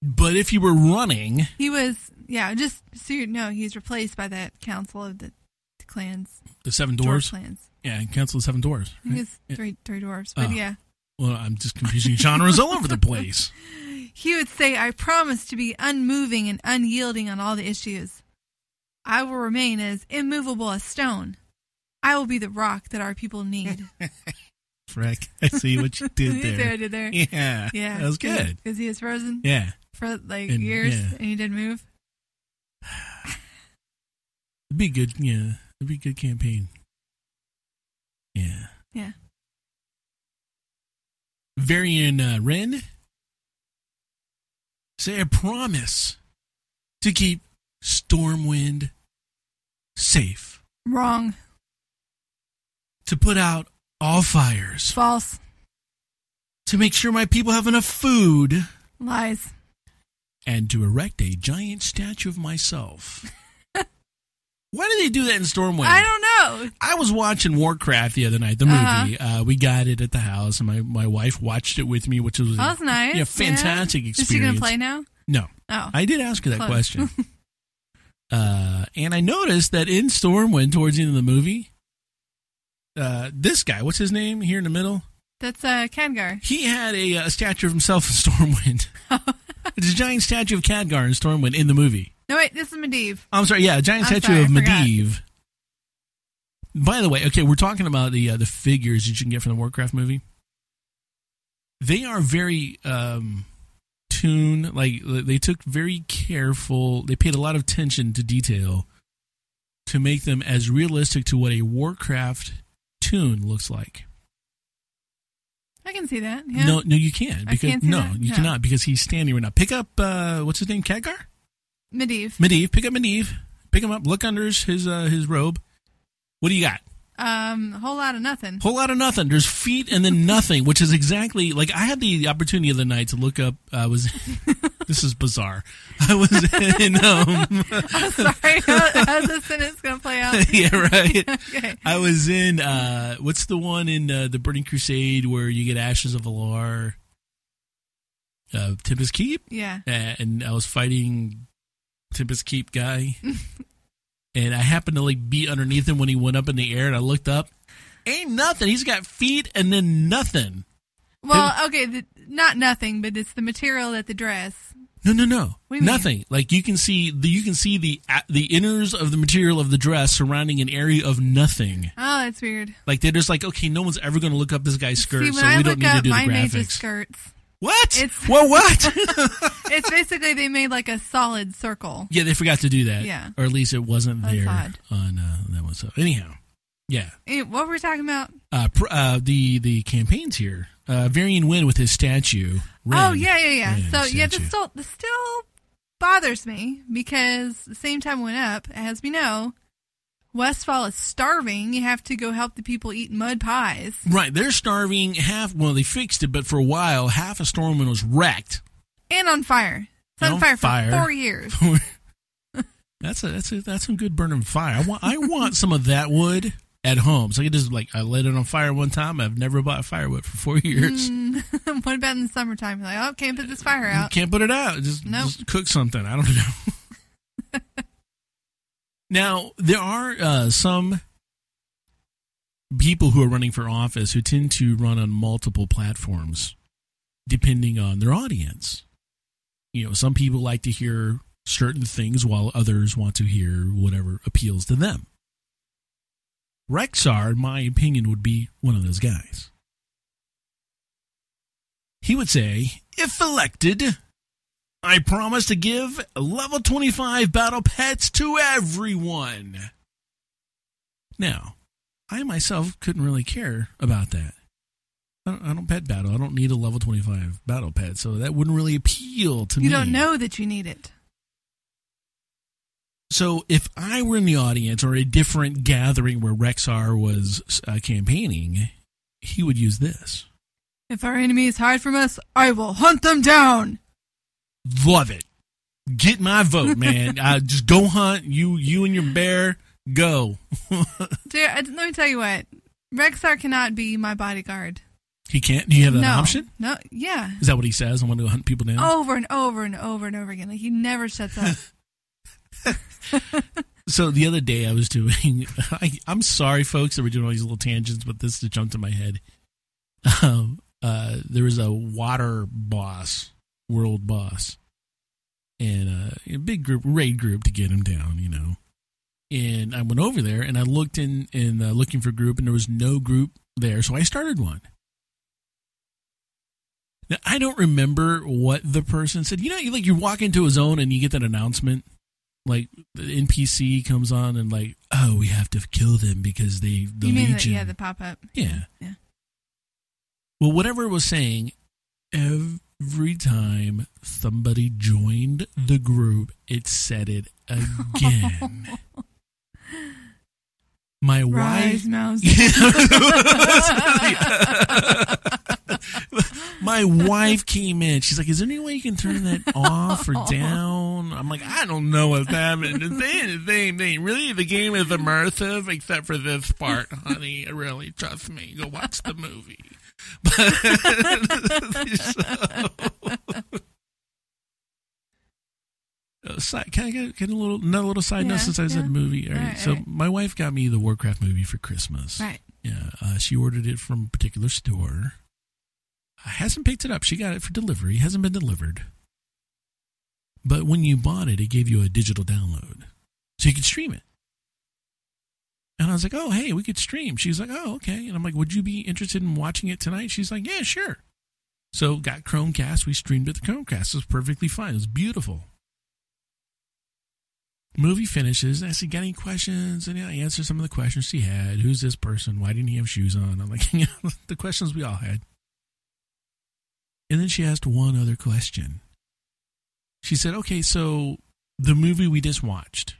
But if you were running,
He was, yeah, just so you know, he's replaced by that council of the, the clans,
the seven dwarves.
clans.
Yeah, Council of Seven Dwarves. Right?
it's
Yeah.
three, three dwarves. But
Oh.
yeah.
Well, I'm just confusing genres all over the place.
He would say, I promise to be unmoving and unyielding on all the issues. I will remain as immovable as stone. I will be the rock that our people need.
Frick. I see what you did
what I
there.
did there?
Yeah.
Yeah.
That was good.
Because he was frozen
Yeah.
for like
And-
years
yeah.
and he didn't move.
It'd be good. Yeah. It'd be a good campaign. Yeah.
Yeah.
Varian uh, Wrynn. Say, I promise to keep Stormwind safe.
Wrong.
To put out all fires.
False.
To make sure my people have enough food.
Lies.
And to erect a giant statue of myself. Why do they do that in Stormwind?
I don't know.
I was watching Warcraft the other night, the
Uh-huh.
movie. uh we got it at the house, and my, my wife watched it with me, which was
That was nice.
yeah, fantastic
yeah.
experience.
Is she going to play now?
No,
Oh.
I did ask her that
Close.
question. uh, and I noticed that in Stormwind, towards the end of the movie, uh, this guy, what's his name here in the middle?
That's uh, Khadgar.
He had a, uh statue of himself in Stormwind. it's a giant statue of Khadgar in Stormwind in the movie.
No, wait, this is Medivh.
I'm sorry, yeah, a giant
I'm
statue
sorry,
of. Medivh. By the way, okay, we're talking about the uh, the figures that you can get from the Warcraft movie. They are very um tuned, like they took very careful. They paid a lot of attention to detail to make them as realistic to what a Warcraft toon looks like.
I can see that. Yeah.
No, no, you can't
I
because
can't see
no,
that?
you
No.
cannot because he's standing right now. Pick up uh what's his name, Khadgar?
Medivh.
Medivh. Pick up Medivh. Pick him up. Look under his his, uh, his robe. What do you got?
Um, a whole lot of nothing.
Whole lot of nothing. There's feet and then nothing, which is exactly like I had the opportunity of the night to look up. I was. this is bizarre. I was in. Um, I'm
Sorry, how, how's this sentence going to play out?
yeah, right.
Okay.
I was in. uh What's the one in uh, the Burning Crusade where you get Ashes of Al'ar? Uh, Tempest Keep.
Yeah.
uh, and I was fighting Tempest Keep guy, and I happened to like be underneath him when he went up in the air, and I looked up, ain't nothing. He's got feet and then nothing.
Well, okay, the, not nothing, but it's the material that the dress.
No, no, no,
What you mean?
nothing. Like you can see the you can see the the inners of the material of the dress surrounding an area of nothing.
Oh, that's weird.
Like they're just like, okay, no one's ever going to look up this guy's skirt,
See,
so
I
we don't need to do the graphics.
skirts,
What?
It's-
well, what?
it's basically they made like a solid circle.
yeah, they forgot to do that.
Yeah.
or at least it wasn't
That's
there
odd.
on uh, that one. So anyhow, yeah.
Eh, What were we talking about?
uh, pr- uh, the the campaigns here. Uh, Varian Wrynn with his statue.
Oh yeah, yeah, yeah.
Wrynn
so yeah, this
statue.
still this still bothers me because the same time went up, as we know, Westfall is starving. You have to go help the people eat mud pies.
Right, they're starving. Half. Well, they fixed it, but for a while, half of Stormwind was wrecked.
And on fire. It's on
On
fire,
fire.
for four years.
That's a that's a that's some good burning fire. I want I want some of that wood at home. So I could just like I lit it on fire one time. I've never bought firewood for four years.
Mm, what about in the summertime? Like, oh, can't put this fire
You
out.
can't put it out. Just,
Nope.
just cook something. I don't know. now there are uh, some people who are running for office who tend to run on multiple platforms, depending on their audience. You know, some people like to hear certain things while others want to hear whatever appeals to them. Rexxar, in my opinion, would be one of those guys. He would say, if elected, I promise to give level 25 battle pets to everyone. Now, I myself couldn't really care about that. I don't, I don't pet battle. I don't need a level 25 battle pet, so that wouldn't really appeal to me.
You don't know that you need it.
So if I were in the audience or a different gathering where Rexxar was uh, campaigning, he would use this.
If our enemies hide from us, I will hunt them down.
Love it. Get my vote, man. uh, just go hunt. You, you and your bear, go.
I- let me tell you what. Rexxar cannot be my bodyguard.
he can't. Do you have an
no.
option?
No, yeah.
Is that what he says? I want to go hunt people down.
Over and over and over and over again. Like he never shuts up.
So the other day I was doing. I, I'm sorry, folks, that we're doing all these little tangents, but this just jumped in my head. Um, uh, there was a water boss, world boss, and uh, a big group, raid group to get him down. You know, and I went over there and I looked in in uh, looking for group, and there was no group there, so I started one. Now I don't remember what the person said. You know, you like you walk into a zone and you get that announcement like the NPC comes on and like, oh, we have to kill them because they the
you mean that?
Legion.
Yeah, the pop up.
yeah.
Yeah.
Well, whatever it was saying, every time somebody joined the group, it said it again. My
Rise,
wife,
mouse.
my wife came in. She's like, "Is there any way you can turn that off or down?" I'm like, "I don't know what's happening. It's the same thing. Really, the game is immersive, except for this part, honey. Really, trust me. Go watch the movie." Uh, side, can I get, get a little another little side note since I
yeah.
said movie? All right,
All right,
so
all right.
my wife got me the Warcraft movie for Christmas.
right.
Yeah, uh, she ordered it from a particular store. Hasn't picked it up. She got it for delivery. Hasn't been delivered. But when you bought it, it gave you a digital download, so you could stream it. And I was like, "Oh, hey, we could stream." She's like, "Oh, okay." And I'm like, "Would you be interested in watching it tonight?" She's like, "Yeah, sure." So got Chromecast. We streamed it to Chromecast. It was perfectly fine. It was beautiful. Movie finishes. I said, "Got any questions?" And I answered some of the questions she had. Who's this person? Why didn't he have shoes on? I'm like, the questions we all had. And then she asked one other question. She said, "Okay, so the movie we just watched."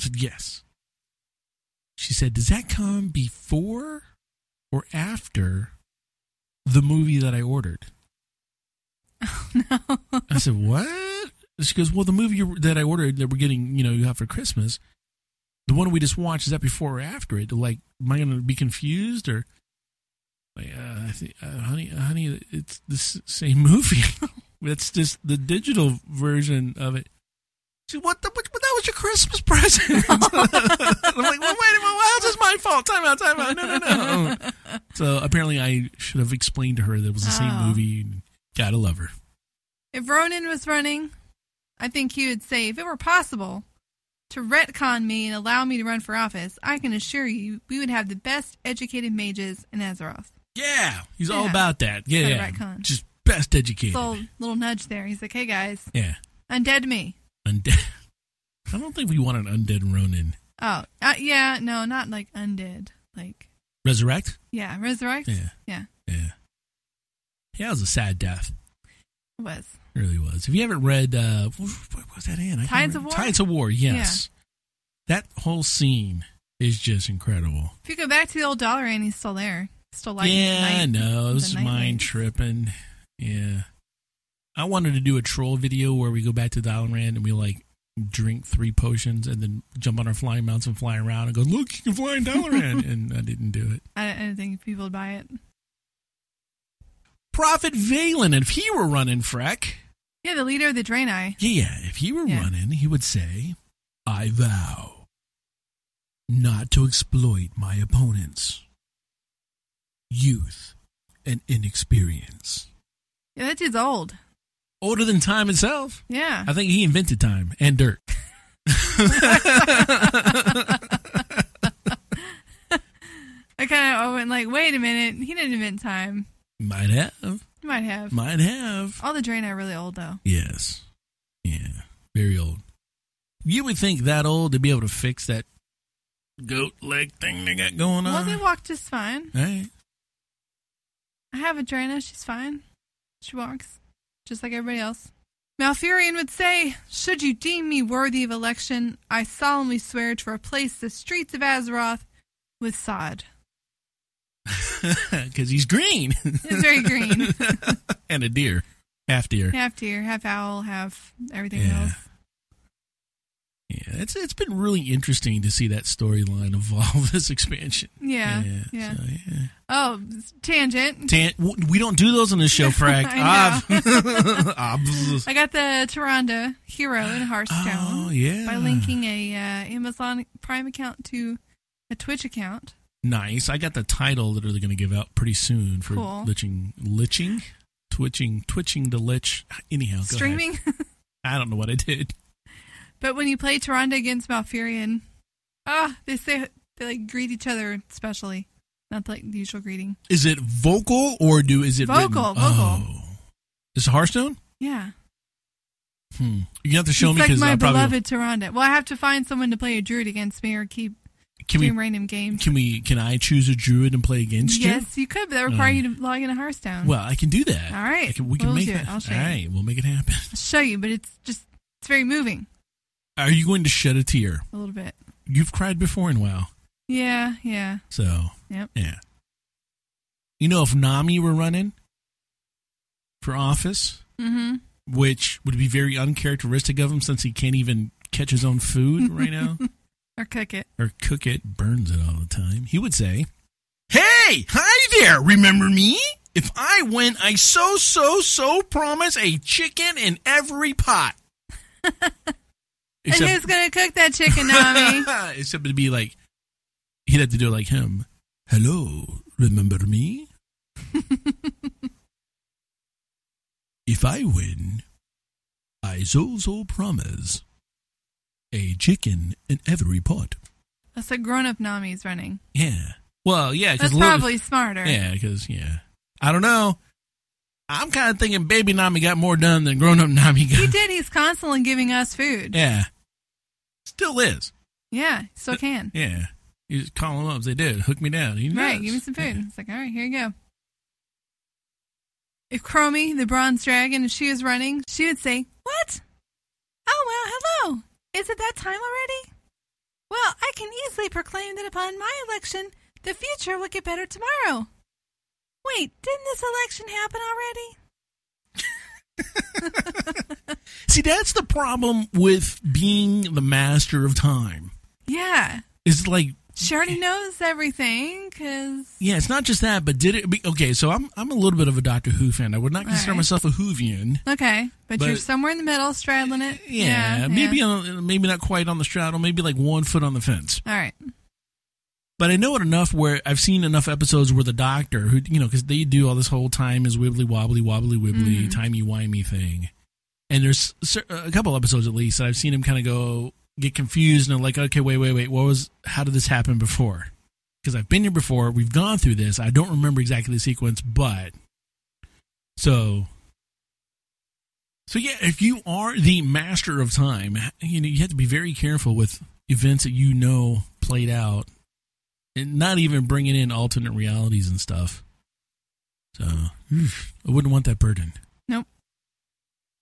I said, "Yes." She said, "Does that come before or after the movie that I ordered?" Oh, I said, "What?" She goes, "Well, the movie that I ordered that we're getting, you know, you have for Christmas, the one we just watched is that before or after it? Like, am I going to be confused or?" Like, uh, I think, uh, honey, honey, it's the same movie. it's just the digital version of it. She, what the? What, that was your Christmas present. I'm like, well, wait a minute. Well, how's this my fault? Time out, time out. No, no, no. So apparently, I should have explained to her that it was the same
Oh.
movie. Gotta love her.
If Rhonin was running, I think he would say, if it were possible to retcon me and allow me to run for office, I can assure you we would have the best educated mages in Azeroth.
Yeah, he's all
Yeah.
about that. Yeah, yeah.
retcon.
just best educated.
So little nudge there. He's like, hey guys,
yeah,
undead me.
undead. I don't think we want an undead Rhonin.
Oh, uh, yeah, no, not like undead. Like
Resurrect?
Yeah, resurrect.
Yeah.
Yeah,
Yeah. Yeah, it was a sad death.
it was.
It really was. If you haven't read, uh, what was that in? I can't
Tides of
remember.
War?
Tides of War, yes. That whole scene is just incredible.
If you go back to the old dollar, and he's still there. Still like
yeah, I know. It was mind tripping. Yeah. I wanted to do a troll video where we go back to Dalaran and we like drink three potions and then jump on our flying mounts and fly around and go, look, you can fly in Dalaran. and I didn't do it.
I, I didn't think people would buy it.
Prophet Velen, if he were running Freck,
Yeah, the leader of the Draenei.
yeah, if he were
Yeah.
running, he would say, I vow not to exploit my opponents' youth and inexperience.
Yeah, that dude's old.
Older than time itself.
Yeah.
I think he invented time and dirt.
I kind of went like, wait a minute, he didn't invent time.
Might have.
Might have.
Might have.
All the Draenei really old though.
Yes. Yeah. Very old. You would think that old to be able to fix that goat leg thing they got going on.
Well, they walk just fine.
Right.
I have a Draenei. She's fine. She walks just like everybody else. Malfurion would say, Should you deem me worthy of election, I solemnly swear to replace the streets of Azeroth with sod.
Because he's green.
It's very green.
and a deer. Half deer.
half deer, half owl, half everything
Yeah.
else.
Yeah. It's it's been really interesting to see that storyline evolve this expansion.
Yeah. Yeah.
So, yeah.
Oh, tangent.
Tan- we don't do those on this show, Frank.
I.
Ah.
I got the Tyrande hero in Hearthstone
oh, yeah.
by linking a uh, Amazon Prime account to a Twitch account.
Nice. I got the title that they're going to give out pretty soon for
Cool.
liching, liching, twitching, twitching the lich. Anyhow, go ahead.
Streaming.
I don't know what I did.
But when you play Tyrande against Malfurion, ah, they say they like greet each other specially, not like the usual greeting.
Is it vocal or do is it written?
Vocal, vocal.
Oh. Is it Hearthstone?
Yeah,
Hmm. You have to show
it's
me
like
because
my
I probably
beloved Tyrande. Well, I have to find someone to play a druid against me or keep
can we
random games.
can we can I choose a druid and play against you?
Yes, you could, but that require
Oh.
you to log into Hearthstone.
Well, I can do that.
All right.
Can, we can
We'll
make that.
it. I'll show
All
you.
right, we'll make it happen.
I'll show you, but it's just it's very moving
Are you going to shed a tear?
a little bit.
You've cried before in WoW,
Yeah, yeah,
so
yep.
yeah. You know, if Nomi were running for office,
Mm-hmm.
which would be very uncharacteristic of him since he can't even catch his own food right now
Or cook it.
or cook it, burns it all the time, he would say, Hey, hi there, remember me? If I win, I so, so, so promise a chicken in every pot.
and who's gonna cook that chicken, Nomi?
Except it'd be like, he'd have to do it like him. Hello, remember me? if I win, I so so promise a chicken in every pot.
That's a grown-up Nomi's running.
Yeah. Well, yeah,
That's
because
probably smarter.
yeah, because yeah, I don't know. I'm kind of thinking baby Nomi got more done than grown up Nomi got.
He did. He's constantly giving us food.
Yeah, still is.
Yeah, still can.
Yeah, you just call them up. They did. hook me down. He
Right,
does.
give me some food.
Yeah.
It's like, all right, here you go. If Chromie, the bronze dragon, if she was running, she would say, What? Oh, well, hello. Is it that time already? Well, I can easily proclaim that upon my election, the future will get better tomorrow. Wait, didn't this election happen already?
See, that's the problem with being the master of time.
Yeah.
It's like,
She already knows everything because.
yeah, it's not just that, but did it? Be, okay, so I'm I'm a little bit of a Doctor Who fan. I would not consider
right.
myself a Whovian.
Okay, but,
But-
you're somewhere in the middle, straddling it.
Yeah, maybe On, maybe not quite on the straddle. Maybe like one foot on the fence.
All right.
But I know it enough where I've seen enough episodes where the doctor, who you know, because they do all this whole time is wibbly wobbly wobbly wibbly mm-hmm. timey wimey thing, and there's a couple episodes at least that I've seen him kind of go get confused and like, okay, wait, wait, wait, what was? How did this happen before? Because I've been here before, we've gone through this. I don't remember exactly the sequence, but so. So yeah, if you are the master of time, you know you have to be very careful with events that you know played out and not even bringing in alternate realities and stuff. So oof, I wouldn't want that burden.
Nope.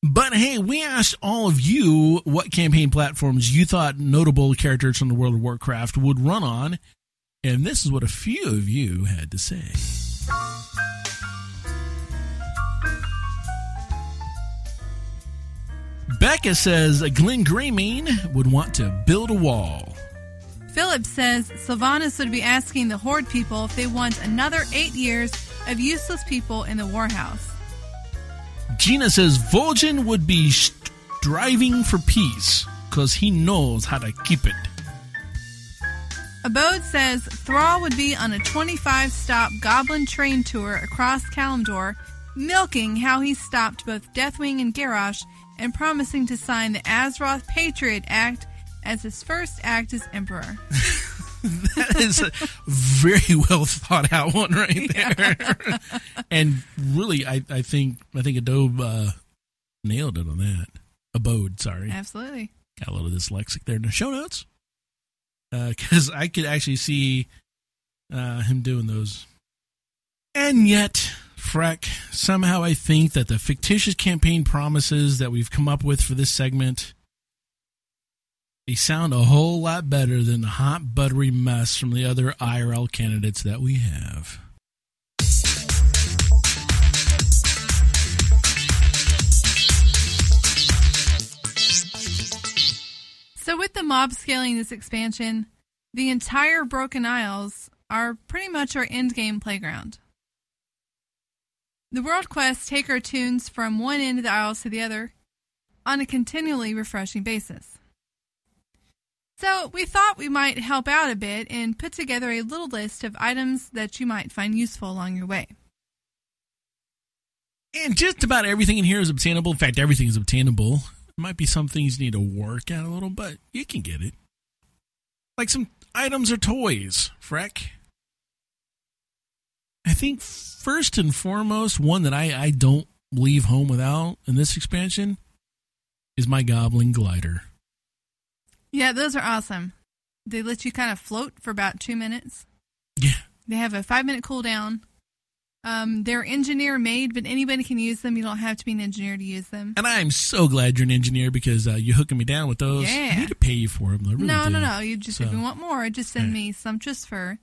But hey, we asked all of you what campaign platforms you thought notable characters from the World of Warcraft would run on, and this is what a few of you had to say. Becca says Genn Greymane would want to build a wall.
Philip says Sylvanas would be asking the Horde people if they want another eight years of useless people in the Warhouse.
Gina says Vol'jin would be striving for peace because he knows how to keep it.
Abode says Thrall would be on a 25 stop goblin train tour across Kalimdor, milking how he stopped both Deathwing and Garrosh and promising to sign the Azeroth Patriot Act as his first act as Emperor.
that is a very well thought out one right there. and really, I, I think I think Adobe uh, nailed it on that. Abode, sorry.
Absolutely.
Got a little dyslexic there in the show notes. Because I could actually see uh, him doing those. And yet, Freck, somehow I think that the fictitious campaign promises that we've come up with for this segment they sound a whole lot better than the hot buttery mess from the other IRL candidates that we have.
So, with the mob scaling this expansion, the entire Broken Isles are pretty much our endgame playground. The world quests take our toons from one end of the Isles to the other on a continually refreshing basis. So, we thought we might help out a bit and put together a little list of items that you might find useful along your way.
And just about everything in here is obtainable. In fact, everything is obtainable. Might be some things you need to work at a little, but you can get it. Like some items or toys, Freck. I think first and foremost, one that I, I don't leave home without in this expansion is my Goblin Glider.
Yeah, those are awesome. They let you kind of float for about two minutes.
Yeah.
They have a five minute cooldown. Um, they're engineer made, but anybody can use them. You don't have to be an engineer to use them.
And I'm so glad you're an engineer because uh, you're hooking me down with those.
Yeah.
I need to pay you for them. I really
no,
do.
no, no. You just if you want more, just send
Yeah.
me sumptuous fur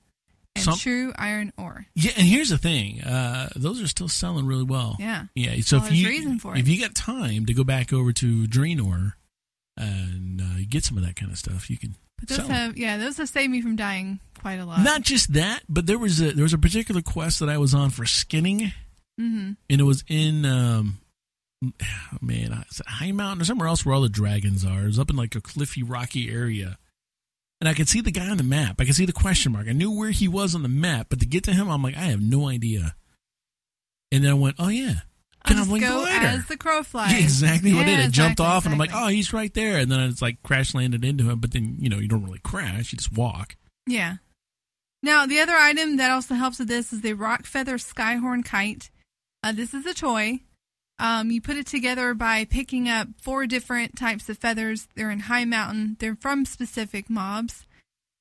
and
Some-
true iron ore.
Yeah, and here's the thing: uh, those are still selling really well.
Yeah.
yeah. So
Well,
if you
reason for
if you got time to go back over to Draenor and uh, get some of that kind of stuff, you can.
But those
sell 'em.
have yeah, those have saved me from dying quite a lot.
Not just that, but there was a there was a particular quest that I was on for skinning,
hmm
and it was in um, man, is it Highmountain or somewhere else where all the dragons are. It was up in like a cliffy, rocky area. And I could see the guy on the map. I could see the question mark. I knew where he was on the map, but to get to him, I'm like, I have no idea. And then I went, oh yeah,
I'll just
Goblin
go
glider.
as the crow flies.
Yeah, exactly what
Yeah,
it did. It jumped
exactly,
off, and I'm like, oh, he's right there. And then it's like crash landed into him. But then you know you don't really crash; you just walk.
Yeah. Now, the other item that also helps with this is the Rocfeather Skyhorn Kite. Uh, this is a toy. Um, you put it together by picking up four different types of feathers. They're in Highmountain. They're from specific mobs.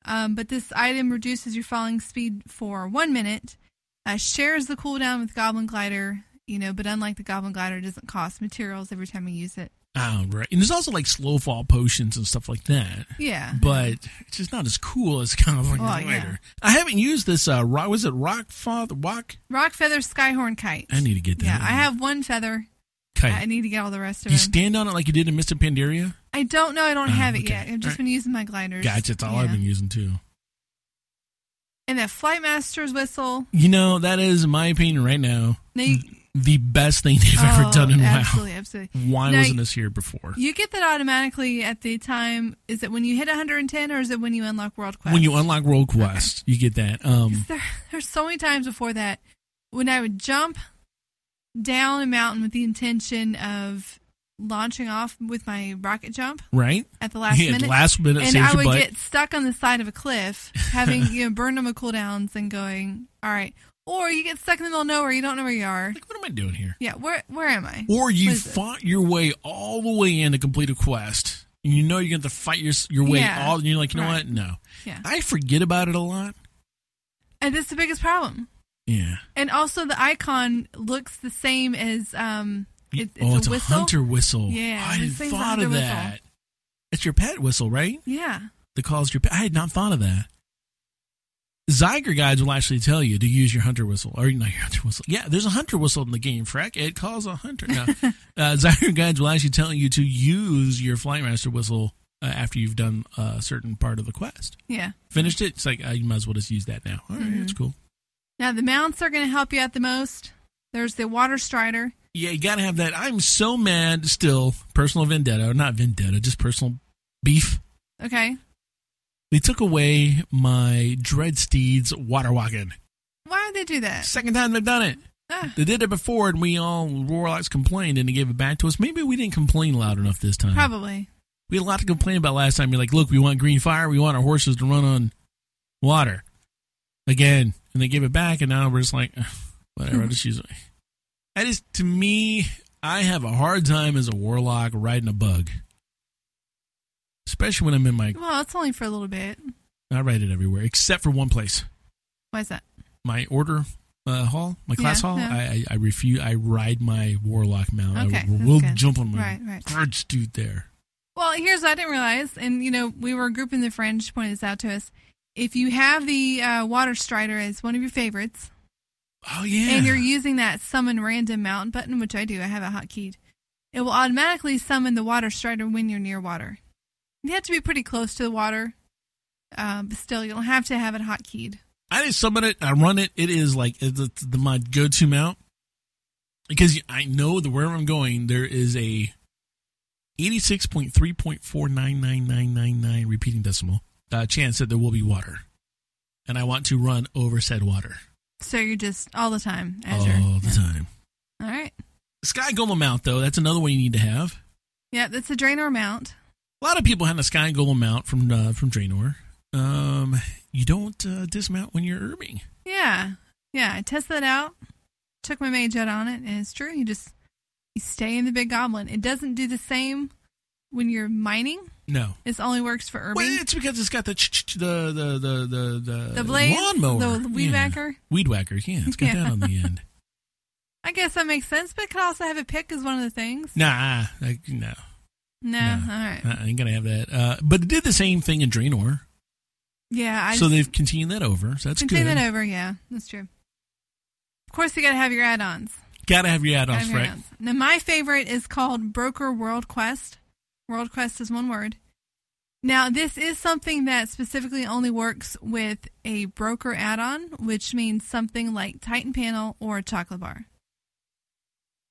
Um, but this item reduces your falling speed for one minute, uh, shares the cooldown with Goblin Glider, you know, but unlike the Goblin Glider, it doesn't cost materials every time you use it.
Oh, right. And there's also like slow fall potions and stuff like that.
Yeah.
But it's just not as cool as Goblin
Well,
Glider.
yeah.
I haven't used this. Uh, rock was it Rock Father Rock?
Rocfeather Skyhorn Kite.
I need to get that.
Yeah, I have one feather.
Okay.
I need to get all the rest of it.
you
them.
stand on it like you did in Mr. Pandaria?
I don't know. I don't
Oh,
have it
okay.
yet. I've just been using my gliders.
Gotcha. That's all
Yeah.
I've been using too.
And that Flight Master's whistle.
You know, that is, my opinion, right now,
Now you,
the best thing they've
oh,
ever done in
absolutely,
WoW.
absolutely. Absolutely.
Why
Now,
wasn't this here before?
You get that automatically at the time. Is it when you hit 110 or is it when you unlock World Quest?
When you unlock World Quest, you get that. Um,
There, there's so many times before that when I would jump down a mountain with the intention of launching off with my rocket jump
right?
at the last
Yeah,
minute.
last minute
and I would
butt.
get stuck on the side of a cliff, having you know burned on my cooldowns and going, all right. Or you get stuck in the middle of nowhere, you don't know where you are.
Like, what am I doing here?
Yeah, where where am I?
Or you
What is it?
fought your way all the way in to complete a quest, and you know you're going to have to fight your your way
Yeah.
all. And you're like, you know
Right.
what? No,
Yeah.
I forget about it a lot.
And that's the biggest problem.
Yeah.
And also, the icon looks the same as um. It, it's
oh,
a
it's a, hunter whistle.
Yeah,
I hadn't thought of
whistle.
that. It's your pet whistle, right?
Yeah.
That calls your pet. I had not thought of that. Zygor Guides will actually tell you to use your hunter whistle, or not your hunter whistle. Yeah, there's a hunter whistle in the game, Freck. It calls a hunter. Now, uh, Zygor Guides will actually tell you to use your Flightmaster whistle uh, after you've done a certain part of the quest.
Yeah.
Finished it. It's like uh, you might as well just use that now. All right,
Mm-hmm.
that's cool.
Now the mounts are going to help you out the most. There's the water strider.
Yeah, you gotta have that. I'm so mad still. Personal vendetta, not vendetta, just personal beef.
Okay.
They took away my Dread Steeds water walking.
Why did they do that?
Second time they've done it.
Ah,
They did it before, and we all Warlocks complained, and they gave it back to us. Maybe we didn't complain loud enough this time.
probably.
We had a lot to complain about last time. You're like, look, we want green fire. We want our horses to run on water again, and they gave it back, and now we're just like, "Ugh, whatever. I'll just use it. That is to me. I have a hard time as a warlock riding a bug, especially when I'm in my.
Well, it's only for a little bit.
I ride it everywhere except for one place.
Why is that?
My order uh, hall, my class
Yeah,
hall.
yeah.
I, I I refuse. I ride my warlock mount.
Okay,
I will
good.
jump on my
Right, right.
birds dude there.
Well, here's what I didn't realize, and you know, we were a group in the fringe pointed this out to us. If you have the uh, water strider as one of your favorites,
Oh yeah.
and you're using that summon random mount button, which I do, I have it hotkeyed, it will automatically summon the water strider when you're near water. You have to be pretty close to the water, uh, but still, you don't have to have it hotkeyed.
I just summon it. I run it. It is like it's the, my go-to mount because I know that wherever I'm going, there is a 86.3.49999 repeating decimal uh, chance that there will be water, and I want to run over said water
So you're just all the time as
all the time.
All right.
Sky Golem mount, though, that's another one you need to have.
Yeah, that's a Draenor mount.
A lot of people have a Sky Golem mount from uh, from Draenor. Um, you don't uh, dismount when you're herbing.
Yeah, yeah. I tested that out. Took my mage out on it, and it's true. You just you stay in the big goblin. It doesn't do the same when you're mining.
No.
This only works for herbing.
Well, it's because it's got the ch- ch- the the the the the,
The blades?
lawnmower,
The weed
yeah.
whacker?
weed whacker. Yeah, it's got
Yeah.
that on the end.
I guess that makes sense, but it could also have a pick as one of the things.
Nah, like, no,
No,
no.
all right.
I ain't gonna have that. Uh, but it did the same thing in Draenor,
Yeah, I
so they've continued that over. So that's
continue
good.
that over. Yeah, that's true. Of course, you got to have your add-ons.
Gotta have your add-ons,
have your
right?
add-ons. Now, my favorite is called Broker World Quest. World Quest is one word. Now, this is something that specifically only works with a broker add-on, which means something like Titan Panel or chocolate bar.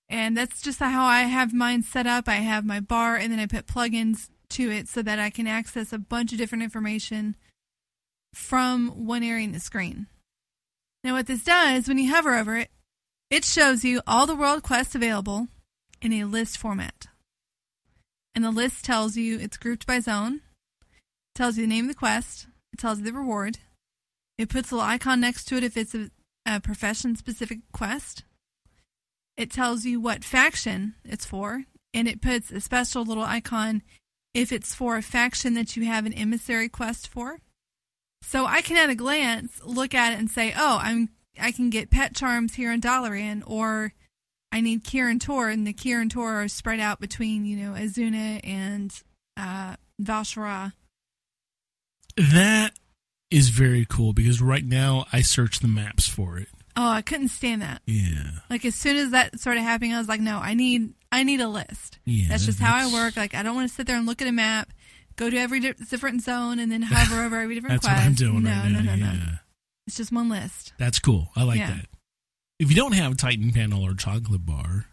And that's just how I have mine set up. I have my bar and then I put plugins to it so that I can access a bunch of different information from one area in the screen. Now, what this does when you hover over it, it shows you all the world quests available in a list format. And the list tells you it's grouped by zone, tells you the name of the quest, it tells you the reward, it puts a little icon next to it if it's a, a profession specific quest. It tells you what faction it's for, and it puts a special little icon if it's for a faction that you have an emissary quest for. So I can at a glance look at it and say, "Oh, I'm I can get pet charms here in Dalaran, or I need Kirin Tor, and the Kirin Tor are spread out between you know Azsuna and uh, Val'sharah.
That is very cool because right now I search the maps for it.
Oh, I couldn't stand that.
Yeah,
Like as soon as that started happening, I was like, "No, I need I need a list.
Yeah,
that's just how I work. Like I don't want to sit there and look at a map." Go to every di- different zone and then hover over every different
that's
quest.
what I'm doing
no,
right now.
No, no, no.
yeah.
It's just one list.
That's cool. I like
Yeah.
that. If you don't have Titan Panel or Chocolate Bar,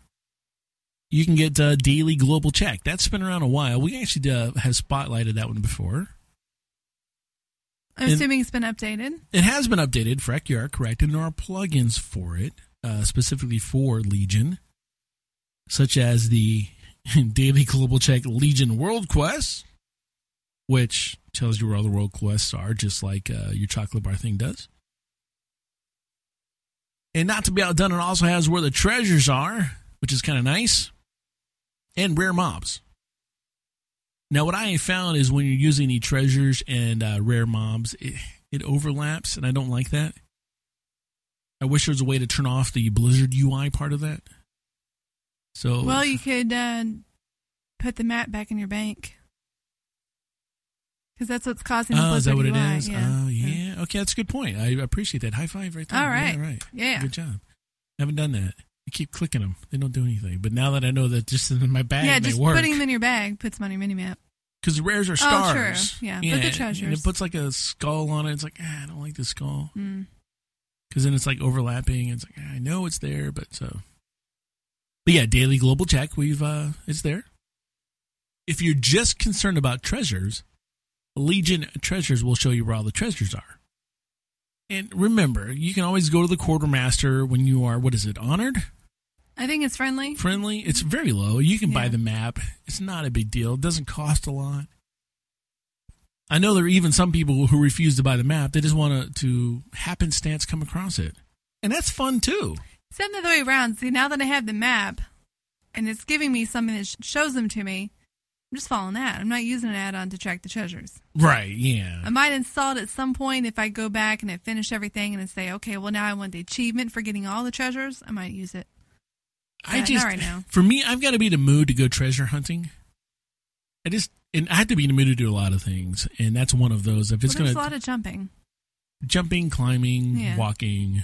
you can get uh, Daily Global Check. That's been around a while. We actually uh, have spotlighted that one before.
I'm
And-
assuming it's been updated.
It has been updated, Freck, you are correct, and there are plugins for it, uh, specifically for Legion, such as the Daily Global Check Legion World Quest, which tells you where all the world quests are, just like uh, your chocolate bar thing does. And not to be outdone, it also has where the treasures are, which is kind of nice, and rare mobs. Now, what I found is when you're using the treasures and uh, rare mobs, it, it overlaps, and I don't like that. I wish there was a way to turn off the Blizzard UI part of that. So
Well, you could uh, put the map back in your bank. Because that's what's causing the
Oh, is that what it
UI.
is?
Yeah.
Oh, yeah. Okay, that's a good point. I appreciate that. High five right there.
All right.
Yeah, right.
Yeah.
Good job. Haven't done that. I keep clicking them. They don't do anything. But now that I know that just in my bag
yeah, just
work.
putting them in your bag puts them on your mini map.
Because the rares are
Oh,
stars.
true. Yeah, but the treasures.
And it puts like a skull on it. It's like, ah, I don't like the skull.
Mm.
Because then it's like overlapping. It's like, ah, I know it's there, but so. But yeah, daily global check. We've, uh, it's there. If you're just concerned about treasures, Legion Treasures will show you where all the treasures are. And remember, you can always go to the quartermaster when you are, what is it, honored?
I think it's friendly.
friendly. It's very low. You can buy the map. It's not a big deal. It doesn't cost a lot. I know there are even some people who refuse to buy the map. They just want to, to happenstance come across it. And that's fun too.
Send the other way around. See, now that I have the map and it's giving me something that shows them to me, I'm just following that. I'm not using an add on to track the treasures.
Right, yeah.
I might install it at some point if I go back and I finish everything and I say, okay, well, now I want the achievement for getting all the treasures. I might use it.
I
Yeah,
just
right now.
for me, I've got to be in the mood to go treasure hunting. I just and I have to be in the mood to do a lot of things, and that's one of those. If it's
well,
gonna
a lot of jumping.
jumping, climbing,
Yeah.
walking.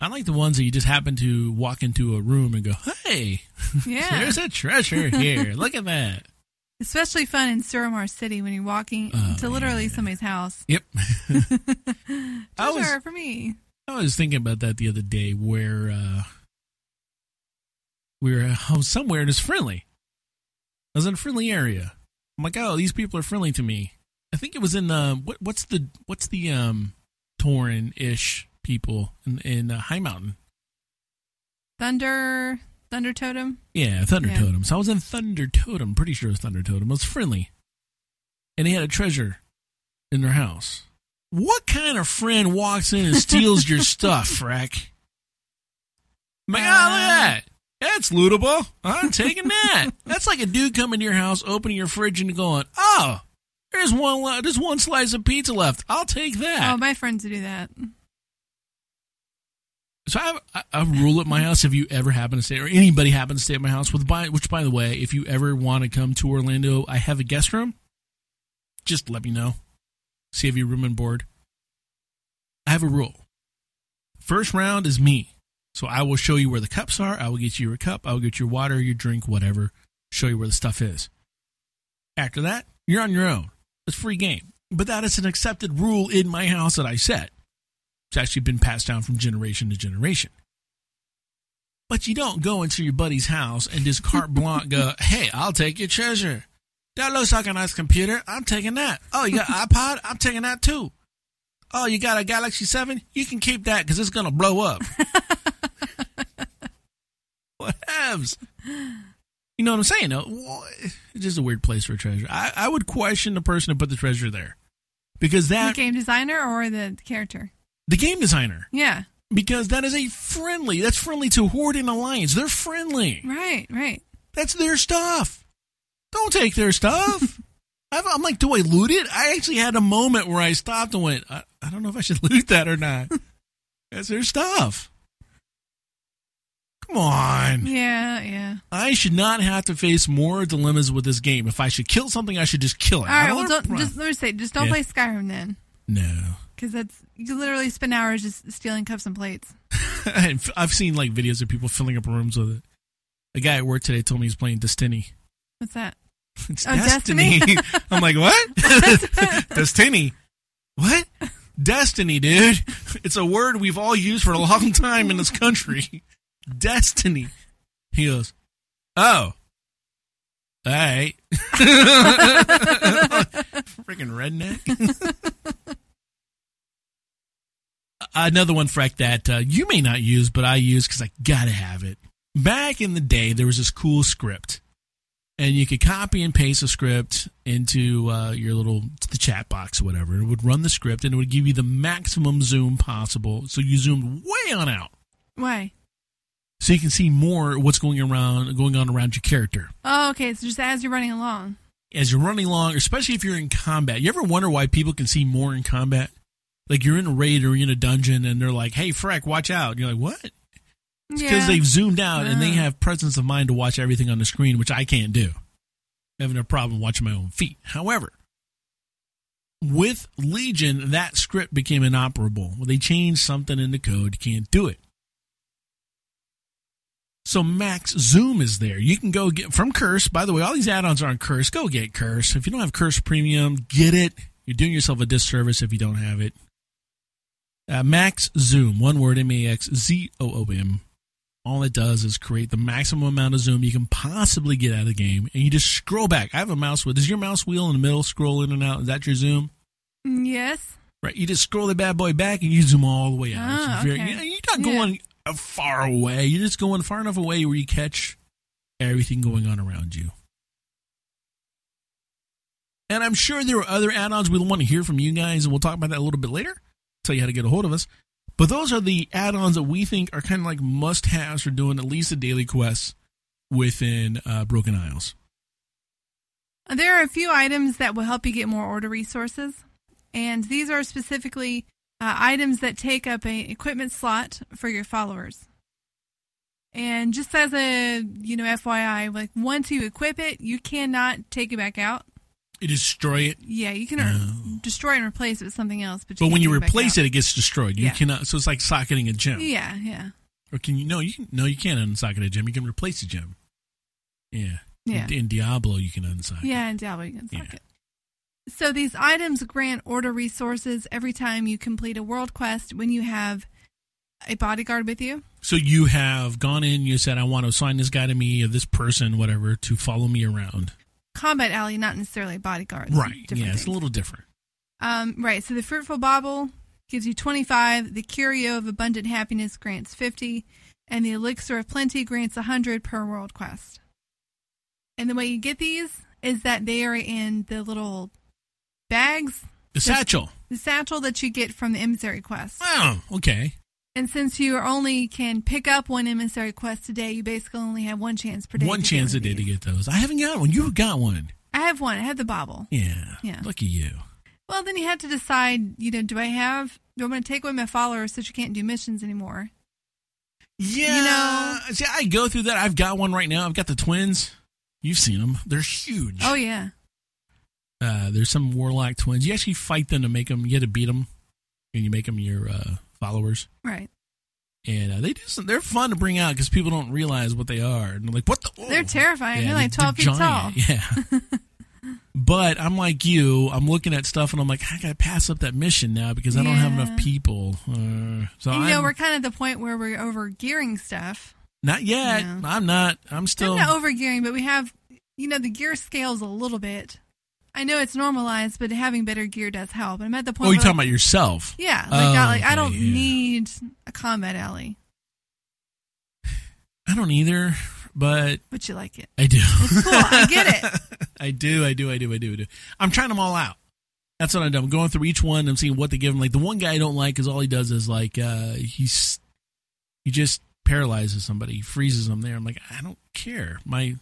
I like the ones that you just happen to walk into a room and go, "Hey,
Yeah.
there's a treasure here. Look at that."
Especially fun in Suramar City when you're walking
Oh,
to literally somebody's house.
Yep. I was
Treasure for me.
I was thinking about that the other day where uh we were uh, somewhere and it's friendly. I was in a friendly area. I'm like, oh, these people are friendly to me. I think it was in the what what's the what's the um Tauren ish people in in uh, Highmountain.
Thunder, Thunder Totem.
Yeah, Thunder
Yeah.
Totem. So I was in Thunder Totem. Pretty sure it was Thunder Totem. It was friendly, and they had a treasure in their house. What kind of friend walks in and steals your stuff, Frack? My God, look at that. That's lootable. I'm taking that. That's like a dude coming to your house, opening your fridge, and going, "Oh, there's one. There's one slice of pizza left. I'll take that."
Oh, my friends do that.
So I have a- rule at my house. If you ever happen to stay, or anybody happens to stay at my house, with by which, by the way, if you ever want to come to Orlando, I have a guest room. Just let me know. See if your room and board. I have a rule. First round is me, so I will show you where the cups are. I will get you your cup. I will get your water, your drink, whatever. Show you where the stuff is. After that, you're on your own. It's free game. But that is an accepted rule in my house that I set. It's actually been passed down from generation to generation. But you don't go into your buddy's house and just carte blanche go, hey, I'll take your treasure. That looks like a nice computer. I'm taking that. Oh, you got iPod? I'm taking that too. Oh, you got a Galaxy 7? You can keep that because it's going to blow up. what haves? You know what I'm saying? though? It's just a weird place for a treasure. I, I would question the person who put the treasure there because
The
that,
game designer or the character?
The game designer,
Yeah.
because that is a friendly. That's friendly to Horde and Alliance. They're friendly.
Right, right.
That's their stuff. Don't take their stuff. I've, I'm like, do I loot it? I actually had a moment where I stopped and went, I, I don't know if I should loot that or not. That's their stuff. Come on.
Yeah, yeah.
I should not have to face more dilemmas with this game. If I should kill something, I should just kill it.
All right, well, don't, just let me say, just don't
Yeah.
play Skyrim then,
no.
Because that's you literally spend hours just stealing cups and plates.
I've seen like videos of people filling up rooms with it. A guy at work today told me he's playing Destiny.
What's that?
It's
Oh,
Destiny.
Destiny?
I'm like, what? Destiny. What? Destiny, dude. It's a word we've all used for a long time in this country. Destiny. He goes, oh. All right. Freaking redneck. Another one, Freck, that uh, you may not use, but I use because I gotta have it. Back in the day, there was this cool script and you could copy and paste a script into uh, your little the chat box or whatever. It would run the script and it would give you the maximum zoom possible. So you zoomed way on out,
Why?
so you can see more what's going around going on around your character
Oh, okay. So just as you're running along.
as you're running along, especially if you're in combat. You ever wonder why people can see more in combat? Like you're in a raid or you're in a dungeon and they're like, "Hey, Freck, watch out!" And you're like, "What?" It's because
Yeah.
they've zoomed out and they have presence of mind to watch everything on the screen, which I can't do. Having a problem watching my own feet. However, with Legion, that script became inoperable. They changed something in the code. Can't do it. So Max Zoom is there. You can go get from Curse. By the way, all these add-ons are on Curse. Go get Curse. If you don't have Curse Premium, get it. You're doing yourself a disservice if you don't have it. Uh, Max Zoom, one word, M A X Z O O M. All it does is create the maximum amount of zoom you can possibly get out of the game, and you just scroll back. I have a mouse wheel. Does your mouse wheel in the middle scroll in and out? Is that your zoom?
Yes.
Right. You just scroll the bad boy back, and you zoom all the way out. It's very-
okay.
you you're not going uh, far away. You're just going far enough away where you catch everything going on around you. And I'm sure there are other add-ons we'll want to hear from you guys, and we'll talk about that a little bit later. Tell you how to get a hold of us. But those are the add-ons that we think are kind of like must-haves for doing at least the daily quests within uh, Broken Isles.
There are a few items that will help you get more order resources, and these are specifically uh, items that take up an equipment slot for your followers. And just as a you know FYI, like once you equip it, you cannot take it back out.
You destroy it,
Yeah, you can destroy and replace it with something else, but,
but when you replace
it,
it, it gets destroyed. You
Yeah.
cannot. So it's like socketing a gem.
yeah, yeah,
Or can you? No, you can. No, you can't unsocket a gem. You can replace a gem. Yeah.
yeah,
In, in Diablo, you can unsocket.
yeah, in Diablo you can suck
Yeah.
it. So these items grant order resources every time you complete a world quest when you have a bodyguard with you.
So you have gone in. You said, "I want to assign this guy to me, or this person, whatever, to follow me around."
Combat ally, not necessarily a bodyguard.
Right.
Different
yeah, it's a little different.
Um, right. So the fruitful bauble gives you 25. The curio of abundant happiness grants 50. And the elixir of plenty grants 100 per world quest. And the way you get these is that they are in the little bags,
The satchel.
the satchel that you get from the emissary quest.
Oh, okay.
And since you only can pick up one emissary quest a day, you basically only have one chance per day.
One chance a day to get those. I haven't got one. You've got one.
I have one. I have the bauble.
Yeah.
Yeah.
Lucky you.
Well, then you have to decide, you know, do I have, do I want to take away my followers so you can't do missions anymore?
Yeah.
You know-
See, I go through that. I've got one right now. I've got the twins. You've seen them. They're huge.
Oh, yeah.
Uh, there's some warlock twins. You actually fight them to make them. You have to beat them, and you make them your uh, followers.
Right.
And uh, they do some. They're fun to bring out because people don't realize what they are. And they're like, "What the?" oh.
They're terrifying.
Yeah,
they're like 12 feet tall.
Yeah. but I'm like you. I'm looking at stuff and I'm like, I gotta pass up that mission now because I don't have enough people. Uh, so
And, you know,
I'm
we're kind of at the point where we're over gearing stuff.
not yet.
Yeah.
I'm not. I'm still.
I'm not over gearing, but we have, you know, the gear scales a little bit. I know it's normalized, but having better gear does help. I'm at the point
oh, you're talking
like,
about yourself.
Yeah. Like, I, like I don't
yeah.
need a combat ally,
I don't either, but
but you like it.
I do.
It's cool. I get it.
I do, I do, I do, I do, I do. I'm trying them all out. That's what I'm doing. I'm going through each one I'm seeing what they give him. Like the one guy I don't like is all he does is like uh he's he just paralyzes somebody, he freezes them there. I'm like, I don't care. My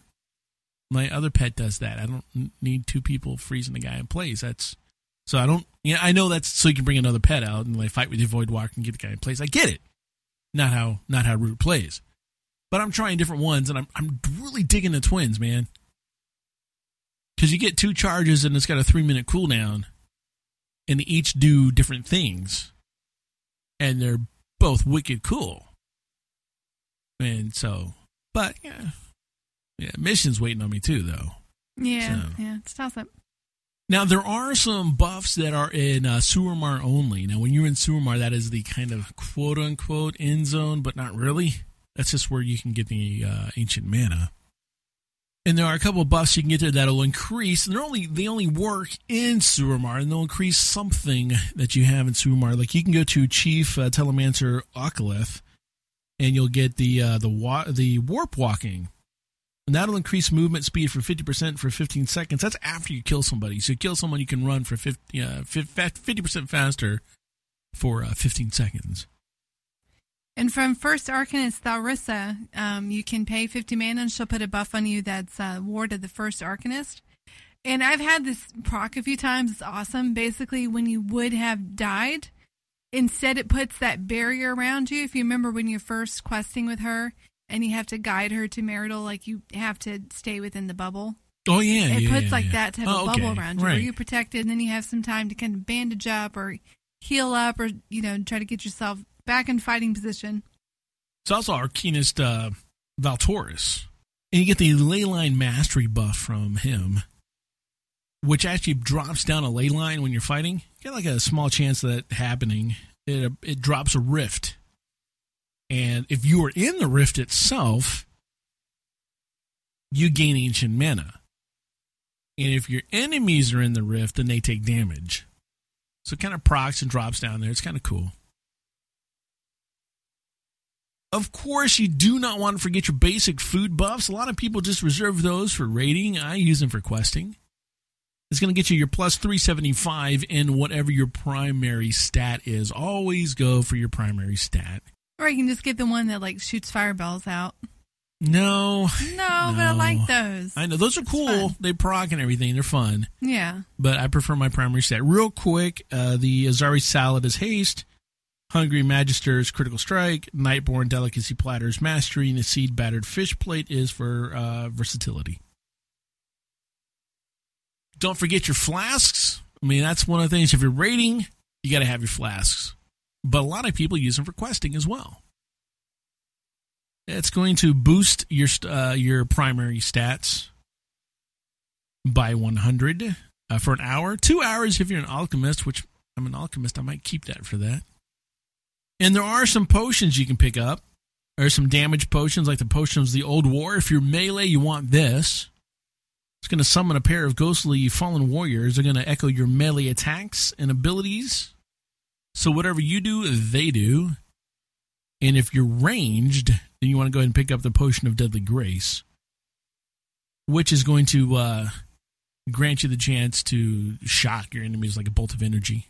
my other pet does that. I don't need two people freezing the guy in place. That's so I don't. Yeah, I know that's so you can bring another pet out and like fight with your void walker and get the guy in place. I get it. Not how not how Root plays. But I'm trying different ones and I'm I'm really digging the twins, man because you get two charges and it's got a three minute cooldown, and they each do different things, and they're both wicked cool. And so, but yeah, yeah, mission's waiting on me too, though.
Yeah.
So-
Yeah. It's toss up.
Now there are some buffs that are in uh, Suramar only. Now, when you're in Suramar, that is the kind of quote unquote end zone, but not really. That's just where you can get the uh, ancient mana. And there are a couple of buffs you can get there that'll increase. And they're only they only work in Suramar, and they'll increase something that you have in Suramar. Like you can go to Chief uh, Telemancer Oculeth, and you'll get the uh, the wa- the warp walking. And that'll increase movement speed for 50% for 15 seconds. That's after you kill somebody. So you kill someone, you can run for 50, uh, 50% faster for uh, 15 seconds.
And from First Arcanist Thalyssra, um, you can pay 50 mana and she'll put a buff on you that's uh, Ward of the First Arcanist. And I've had this proc a few times. It's awesome. Basically, when you would have died, instead it puts that barrier around you. If you remember when you're first questing with her and you have to guide her to Meredil, like you have to stay within the bubble.
Oh yeah,
It
yeah,
puts
yeah,
like
yeah.
that have
Oh,
a bubble
okay.
around you
right.
where you're protected and then you have some time to kind of bandage up or heal up or, you know, try to get yourself back in fighting position.
It's also Arcanist uh, Valtrois. And you get the ley line mastery buff from him, which actually drops down a ley line when you're fighting. You got like a small chance of that happening. It, it drops a rift. And if you are in the rift itself, you gain ancient mana. And if your enemies are in the rift, then they take damage. So it kind of procs and drops down there. It's kind of cool. Of course, you do not want to forget your basic food buffs. A lot of people just reserve those for raiding. I use them for questing. It's going to get you your plus 375 in whatever your primary stat is. Always go for your primary stat.
Or you can just get the one that like shoots fireballs out.
No,
No, but I like those.
I know those are cool.
fun.
They proc and everything. They're fun.
yeah.
but I prefer my primary set. Real quick, uh, the Azshari salad is haste, Hungry Magister's critical strike, Nightborne delicacy Platter's mastery, and the seed battered fish plate is for uh, versatility. Don't forget your flasks. I mean, that's one of the things. If you're raiding, you got to have your flasks. But a lot of people use them for questing as well. It's going to boost your uh, your primary stats by 100 uh, for an hour. Two hours if you're an alchemist, which I'm an alchemist. I might keep that for that. And there are some potions you can pick up. There are some damage potions, like the potions of the Old War. If you're melee, you want this. It's going to summon a pair of ghostly fallen warriors. They're going to echo your melee attacks and abilities. So whatever you do, they do. And if you're ranged, then you want to go ahead and pick up the potion of deadly grace, which is going to uh, grant you the chance to shock your enemies like a bolt of energy.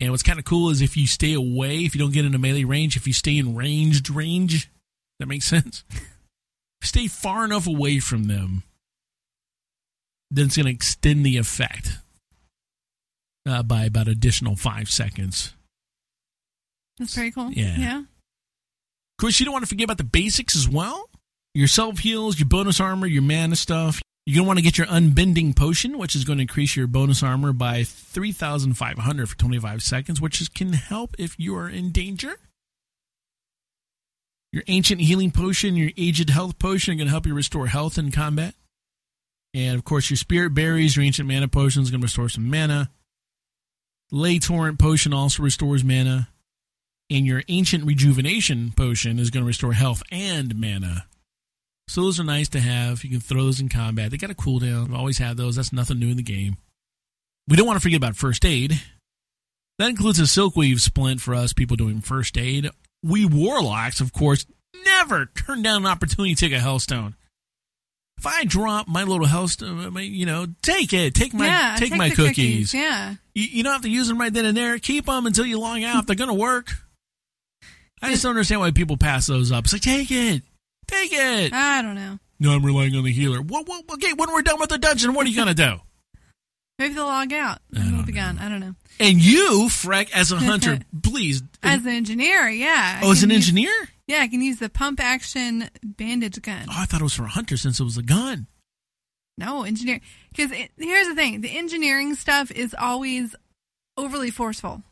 And what's kind of cool is if you stay away, if you don't get into melee range, if you stay in ranged range, that makes sense. stay far enough away from them, then it's going to extend the effect uh, by about additional five seconds.
That's pretty cool.
Yeah.
Yeah.
Of course, you don't want to forget about the basics as well. Your self heals, your bonus armor, your mana stuff. You're going to want to get your unbending potion, which is going to increase your bonus armor by 3,500 for 25 seconds, which is, can help if you are in danger. Your ancient healing potion, your aged health potion are going to help you restore health in combat. And of course, your spirit berries, your ancient mana potion is going to restore some mana. Leytorrent potion also restores mana and your ancient rejuvenation potion is going to restore health and mana. So those are nice to have. You can throw those in combat. They got a cooldown. Always had those. That's nothing new in the game. We don't want to forget about first aid. That includes a silkweave splint for us people doing first aid. We warlocks, of course, never turn down an opportunity to take a healthstone. If I drop my little healthstone, uh, my- you know, take it. Take my
yeah.
take, my
the
cookies.
Yeah.
You, you don't have to use them right then and there. Keep them until you log out. They're going to work. I just don't understand why people pass those up. It's like, take it. Take it.
I don't know.
No, I'm relying on the healer. What, what, okay, when we're done with the dungeon, what are you going to do?
Maybe they'll log out
I
and we'll
don't
be gone. I don't know.
And you, Freck, as a hunter, please.
As an engineer, yeah.
Oh, as an engineer?
Yeah, I can use the pump action bandage gun.
Oh, I thought it was for a hunter since it was a gun.
No, engineer. Because here's the thing the engineering stuff is always overly forceful.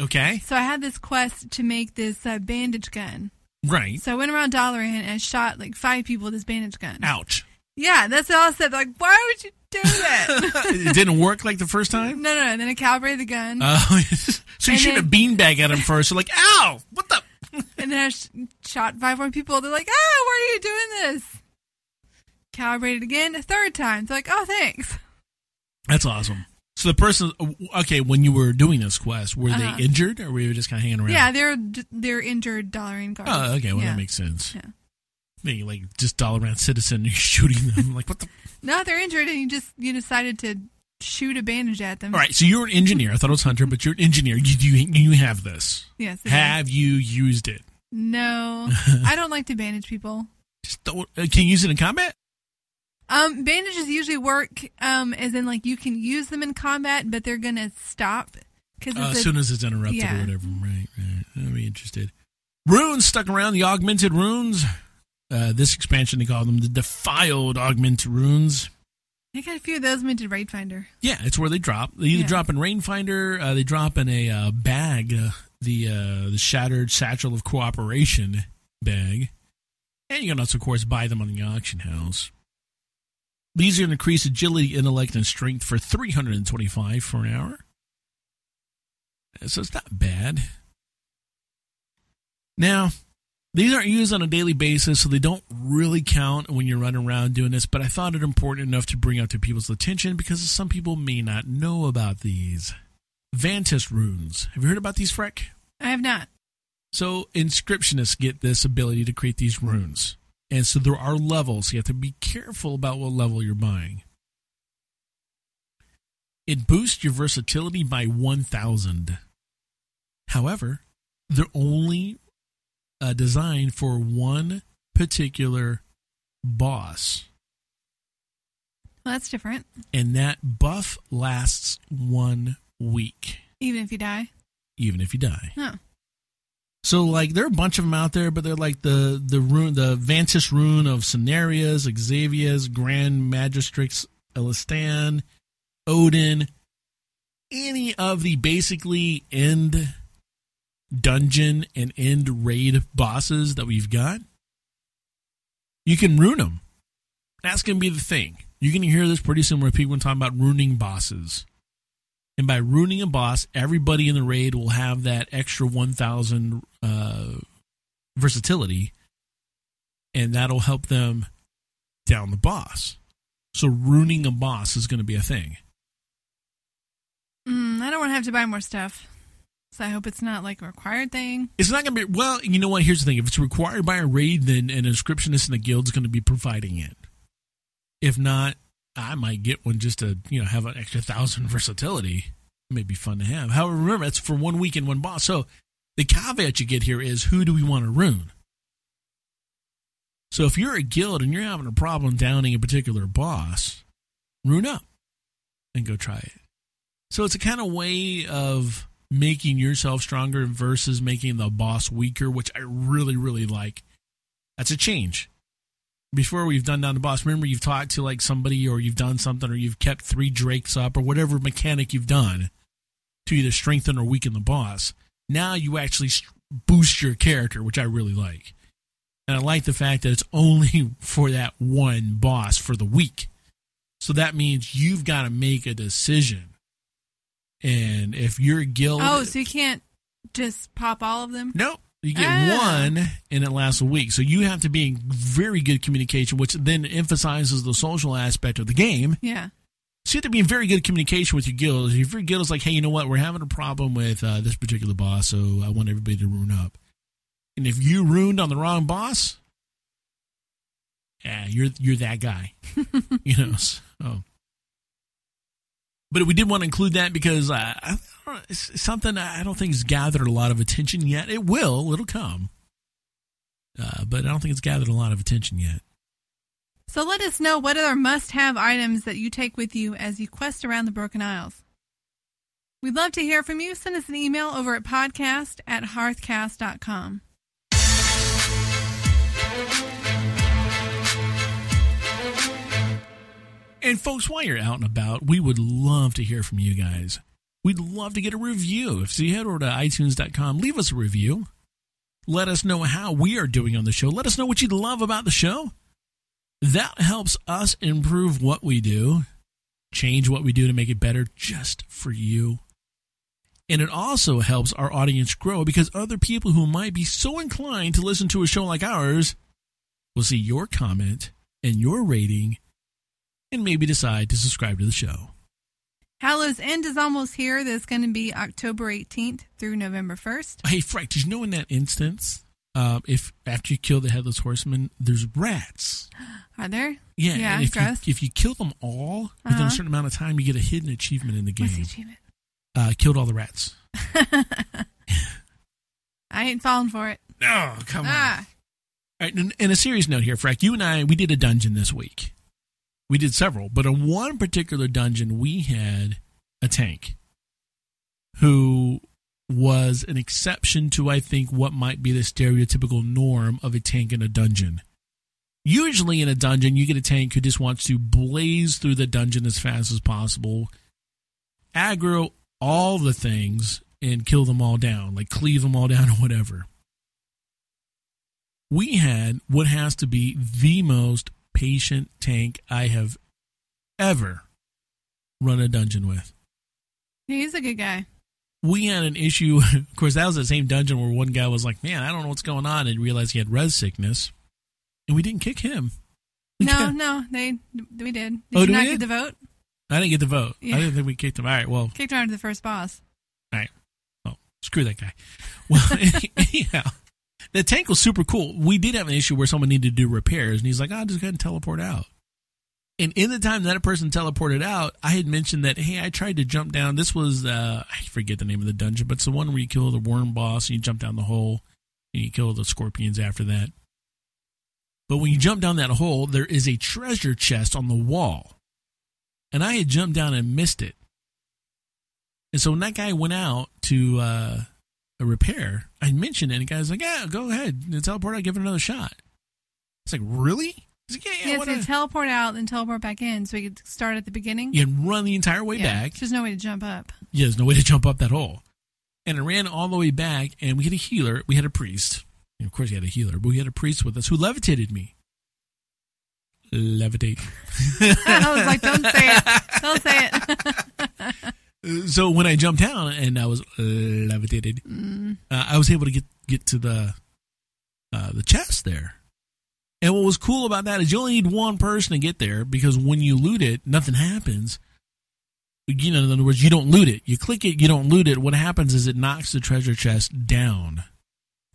Okay.
So I had this quest to make this uh, bandage gun.
Right.
So I went around Dalaran and I shot like five people with this bandage gun.
Ouch.
Yeah, that's all I said. Like, why would you do that?
it didn't work like the first time?
no, no, no. Then I calibrated the gun.
Oh, uh, so you
And
shoot a beanbag at him first. So like, ow! What the?
And then I sh- shot five more people. They're like, ah, why are you doing this? Calibrated again a third time. They're like, oh, thanks.
That's awesome. So the person, okay, when you were doing this quest, were
Uh-huh.
they injured or were you just kind of hanging around?
Yeah, they're they're injured Dalaran guards.
Oh, okay. Well,
yeah.
that makes sense.
Yeah.
They like just around citizen, you're shooting them. like what the?
No, they're injured, and you just you decided to shoot a bandage at them.
All right. So you're an engineer. I thought it was hunter, but you're an engineer. You you, you have this.
Yes. it is.
Have you used it?
No, I don't like to bandage people.
Just don't, uh, can you use it in combat?
Um, bandages usually work, um, as in like you can use them in combat, but they're gonna stop Because
Uh, as soon as it's interrupted
yeah.
or whatever. Right, right. I'd be interested. Runes stuck around, the augmented runes. Uh, this expansion, they call them the defiled augmented runes.
I got a few of those minted Raid Finder.
Yeah, it's where they drop. They either
Yeah.
drop in Raid Finder, uh, they drop in a uh, bag, uh, the uh, the Shattered Satchel of Cooperation bag. And you can also, of course, buy them on the auction house. These are going to increase agility, intellect, and strength for 325 for an hour. So it's not bad. Now, these aren't used on a daily basis, so they don't really count when you're running around doing this, but I thought it important enough to bring out to people's attention because some people may not know about these. Vantus runes. Have you heard about these, Freck?
I have not.
So inscriptionists get this ability to create these runes. And so there are levels. You have to be careful about what level you're buying. It boosts your versatility by 1,000. However, they're only uh, designed for one particular boss.
Well, that's different.
And that buff lasts one week,
Even if you die.
even if you die.
No.
So like there are a bunch of them out there, but they're like the the rune, the Vantus rune of Cenarius, Xavius, Grand Magistrix, Elisande, Odin, any of the basically end dungeon and end raid bosses that we've got. You can ruin them. That's gonna be the thing. You're gonna hear this pretty soon where people are talking about ruining bosses. And by ruining a boss, everybody in the raid will have that extra 1,000 uh, versatility, and that'll help them down the boss. So, ruining a boss is going to be a thing.
Mm, I don't want to have to buy more stuff. So I hope it's not like a required thing.
It's not going to be, well, you know what? Here's the thing if it's required by a raid, then an inscriptionist in the guild is going to be providing it. If not, I might get one just to, you know, have an extra thousand versatility. It may be fun to have. However, remember, it's for one week and one boss. So the caveat you get here is who do we want to rune? So if you're a guild and you're having a problem downing a particular boss, rune up and go try it. So it's a kind of way of making yourself stronger versus making the boss weaker, which I really, really like. That's a change. Before we've done down the boss, remember you've talked to like somebody or you've done something or you've kept three drakes up or whatever mechanic you've done to either strengthen or weaken the boss. Now you actually boost your character, which I really like. And I like the fact that it's only for that one boss for the week. So that means you've got to make a decision. And if you're guild.
Oh, so you can't just pop all of them?
Nope. You get
Ah.
one and it lasts a week. So you have to be in very good communication, which then emphasizes the social aspect of the game.
Yeah.
So you have to be in very good communication with your guild. If your guild is like, hey, you know what? We're having a problem with uh, this particular boss, so I want everybody to rune up. And if you ruined on the wrong boss, yeah, you're you're that guy. you know. So. But we did want to include that because uh, it's something I don't think has gathered a lot of attention yet. It will. It'll come. Uh, but I don't think it's gathered a lot of attention yet.
So let us know what other must have items that you take with you as you quest around the Broken Isles. We'd love to hear from you. Send us an email over at podcast at hearthcast.com.
And folks, while you're out and about, we would love to hear from you guys. We'd love to get a review. If so you head over to iTunes.com, leave us a review. Let us know how we are doing on the show. Let us know what you love about the show. That helps us improve what we do, change what we do to make it better just for you. And it also helps our audience grow because other people who might be so inclined to listen to a show like ours will see your comment and your rating and maybe decide to subscribe to the show.
Hallows End is almost here. That's going to be October 18th through November 1st.
Hey, Frank, did you know in that instance, um, if after you kill the headless horseman, there's rats?
Are there?
Yeah,
Yeah,
if you if you kill them all within
Uh-huh.
a certain amount of time, you get a hidden achievement in the game.
What's the achievement?
Uh, killed all the rats.
I ain't falling for it.
No, come on.
Ah,
All right, and, and a serious note here, Frank. You and I, we did a dungeon this week. We did several, but in one particular dungeon, we had a tank. who was an exception to, I think, what might be the stereotypical norm of a tank in a dungeon. Usually in a dungeon, you get a tank who just wants to blaze through the dungeon as fast as possible, aggro all the things, and kill them all down, like cleave them all down or whatever. We had what has to be the most patient tank I have ever run a dungeon with.
He's a good guy.
We had an issue. Of course, that was the same dungeon where one guy was like, "Man, I don't know what's going on," and realized he had res sickness, and we didn't kick him. We
No,
kept-
no, they we did. Did
Oh,
you not get the vote?
I didn't get the vote.
Yeah.
I didn't think we kicked him. All right, well,
Kicked around to the first boss.
all right. Oh, screw that guy. Well, anyhow, the tank was super cool. We did have an issue where someone needed to do repairs, and he's like, "I'll just go ahead and teleport out." And in the time that person teleported out, I had mentioned that, hey, I tried to jump down. This was, uh, I forget the name of the dungeon, but it's the one where you kill the worm boss and you jump down the hole and you kill the scorpions after that. But when you jump down that hole, there is a treasure chest on the wall. And I had jumped down and missed it. And so when that guy went out to uh, a repair, I mentioned it, and the guy's like, yeah, go ahead. Teleport out, give it another shot. It's like, really? He's like, yeah, yeah,
Yeah, so
a-
teleport out and teleport back in so we could start at the beginning.
You can run the entire way
Yeah,
back.
There's no way to jump up.
Yeah, there's no way to jump up that hole. And I ran all the way back, and we had a healer. We had a priest. And of course, we had a healer, but we had a priest with us who levitated me. Levitate.
I was like, don't say it. Don't say it.
so when I jumped down and I was levitated, uh, I was able to get get to the uh, the chest there. And what was cool about that is you only need one person to get there because when you loot it, nothing happens. You know, in other words, you don't loot it. You click it, you don't loot it. What happens is it knocks the treasure chest down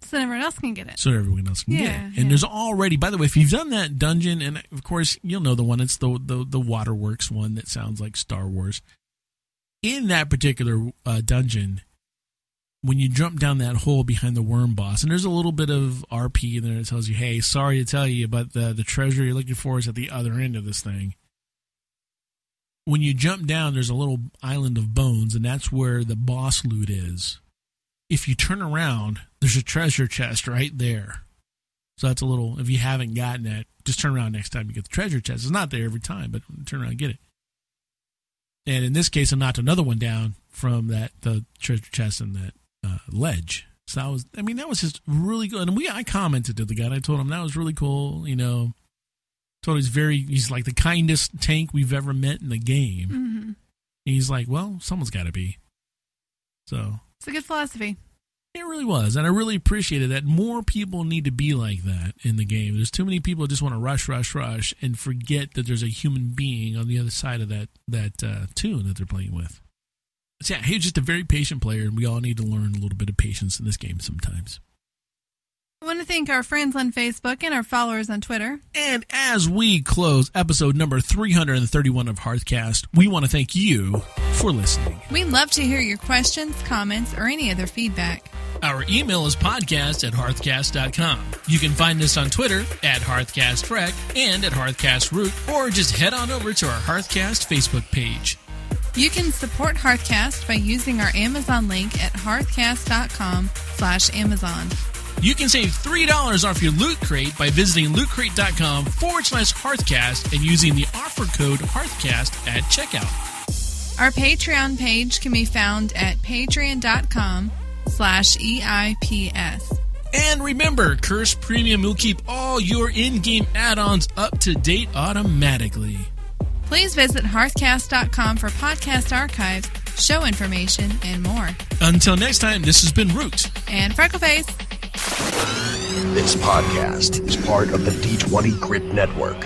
so everyone else can get it.
so everyone else can get it. And
yeah.
there's already, by the way, if you've done that dungeon, and of course you'll know the one. It's the the the Waterworks one that sounds like Star Wars. In that particular uh, dungeon, when you jump down that hole behind the worm boss, and there's a little bit of RP in there that tells you, "Hey, sorry to tell you, but the the treasure you're looking for is at the other end of this thing." When you jump down, there's a little island of bones, and that's where the boss loot is if you turn around, there's a treasure chest right there. So that's a little. If you haven't gotten it, just turn around next time you get the treasure chest. It's not there every time, but turn around and get it. And in this case, I knocked another one down from that the treasure chest and that uh, ledge. So that was. I mean, that was just really good. And we, I commented to the guy. and I told him that was really cool. You know, told him he's very. He's like the kindest tank we've ever met in the game.
hmm
And he's like, well, someone's got to be. So
It's a good philosophy.
It really was, and I really appreciated that. More people need to be like that in the game. There's too many people who just want to rush, rush, rush, and forget that there's a human being on the other side of that that uh, toon that they're playing with. So yeah, he's just a very patient player, and we all need to learn a little bit of patience in this game sometimes.
I want to thank our friends on Facebook and our followers on Twitter.
And as we close episode number 331 of Hearthcast, we want to thank you for listening.
We'd love to hear your questions, comments, or any other feedback.
Our email is podcast at hearthcast.com. You can find us on Twitter at HearthcastRec and at HearthcastRoot, or just head on over to our Hearthcast Facebook page.
You can support Hearthcast by using our Amazon link at hearthcast.com slash Amazon.
You can save $3 off your Loot Crate by visiting lootcrate.com forward slash Hearthcast and using the offer code Hearthcast at checkout.
Our Patreon page can be found at patreon.com slash EIPS.
And remember, Curse Premium will keep all your in game add ons up to date automatically.
Please visit hearthcast.com for podcast archives, show information, and more.
Until next time, this has been Root.
And Freckleface.
This podcast is part of the D20 Grit Network.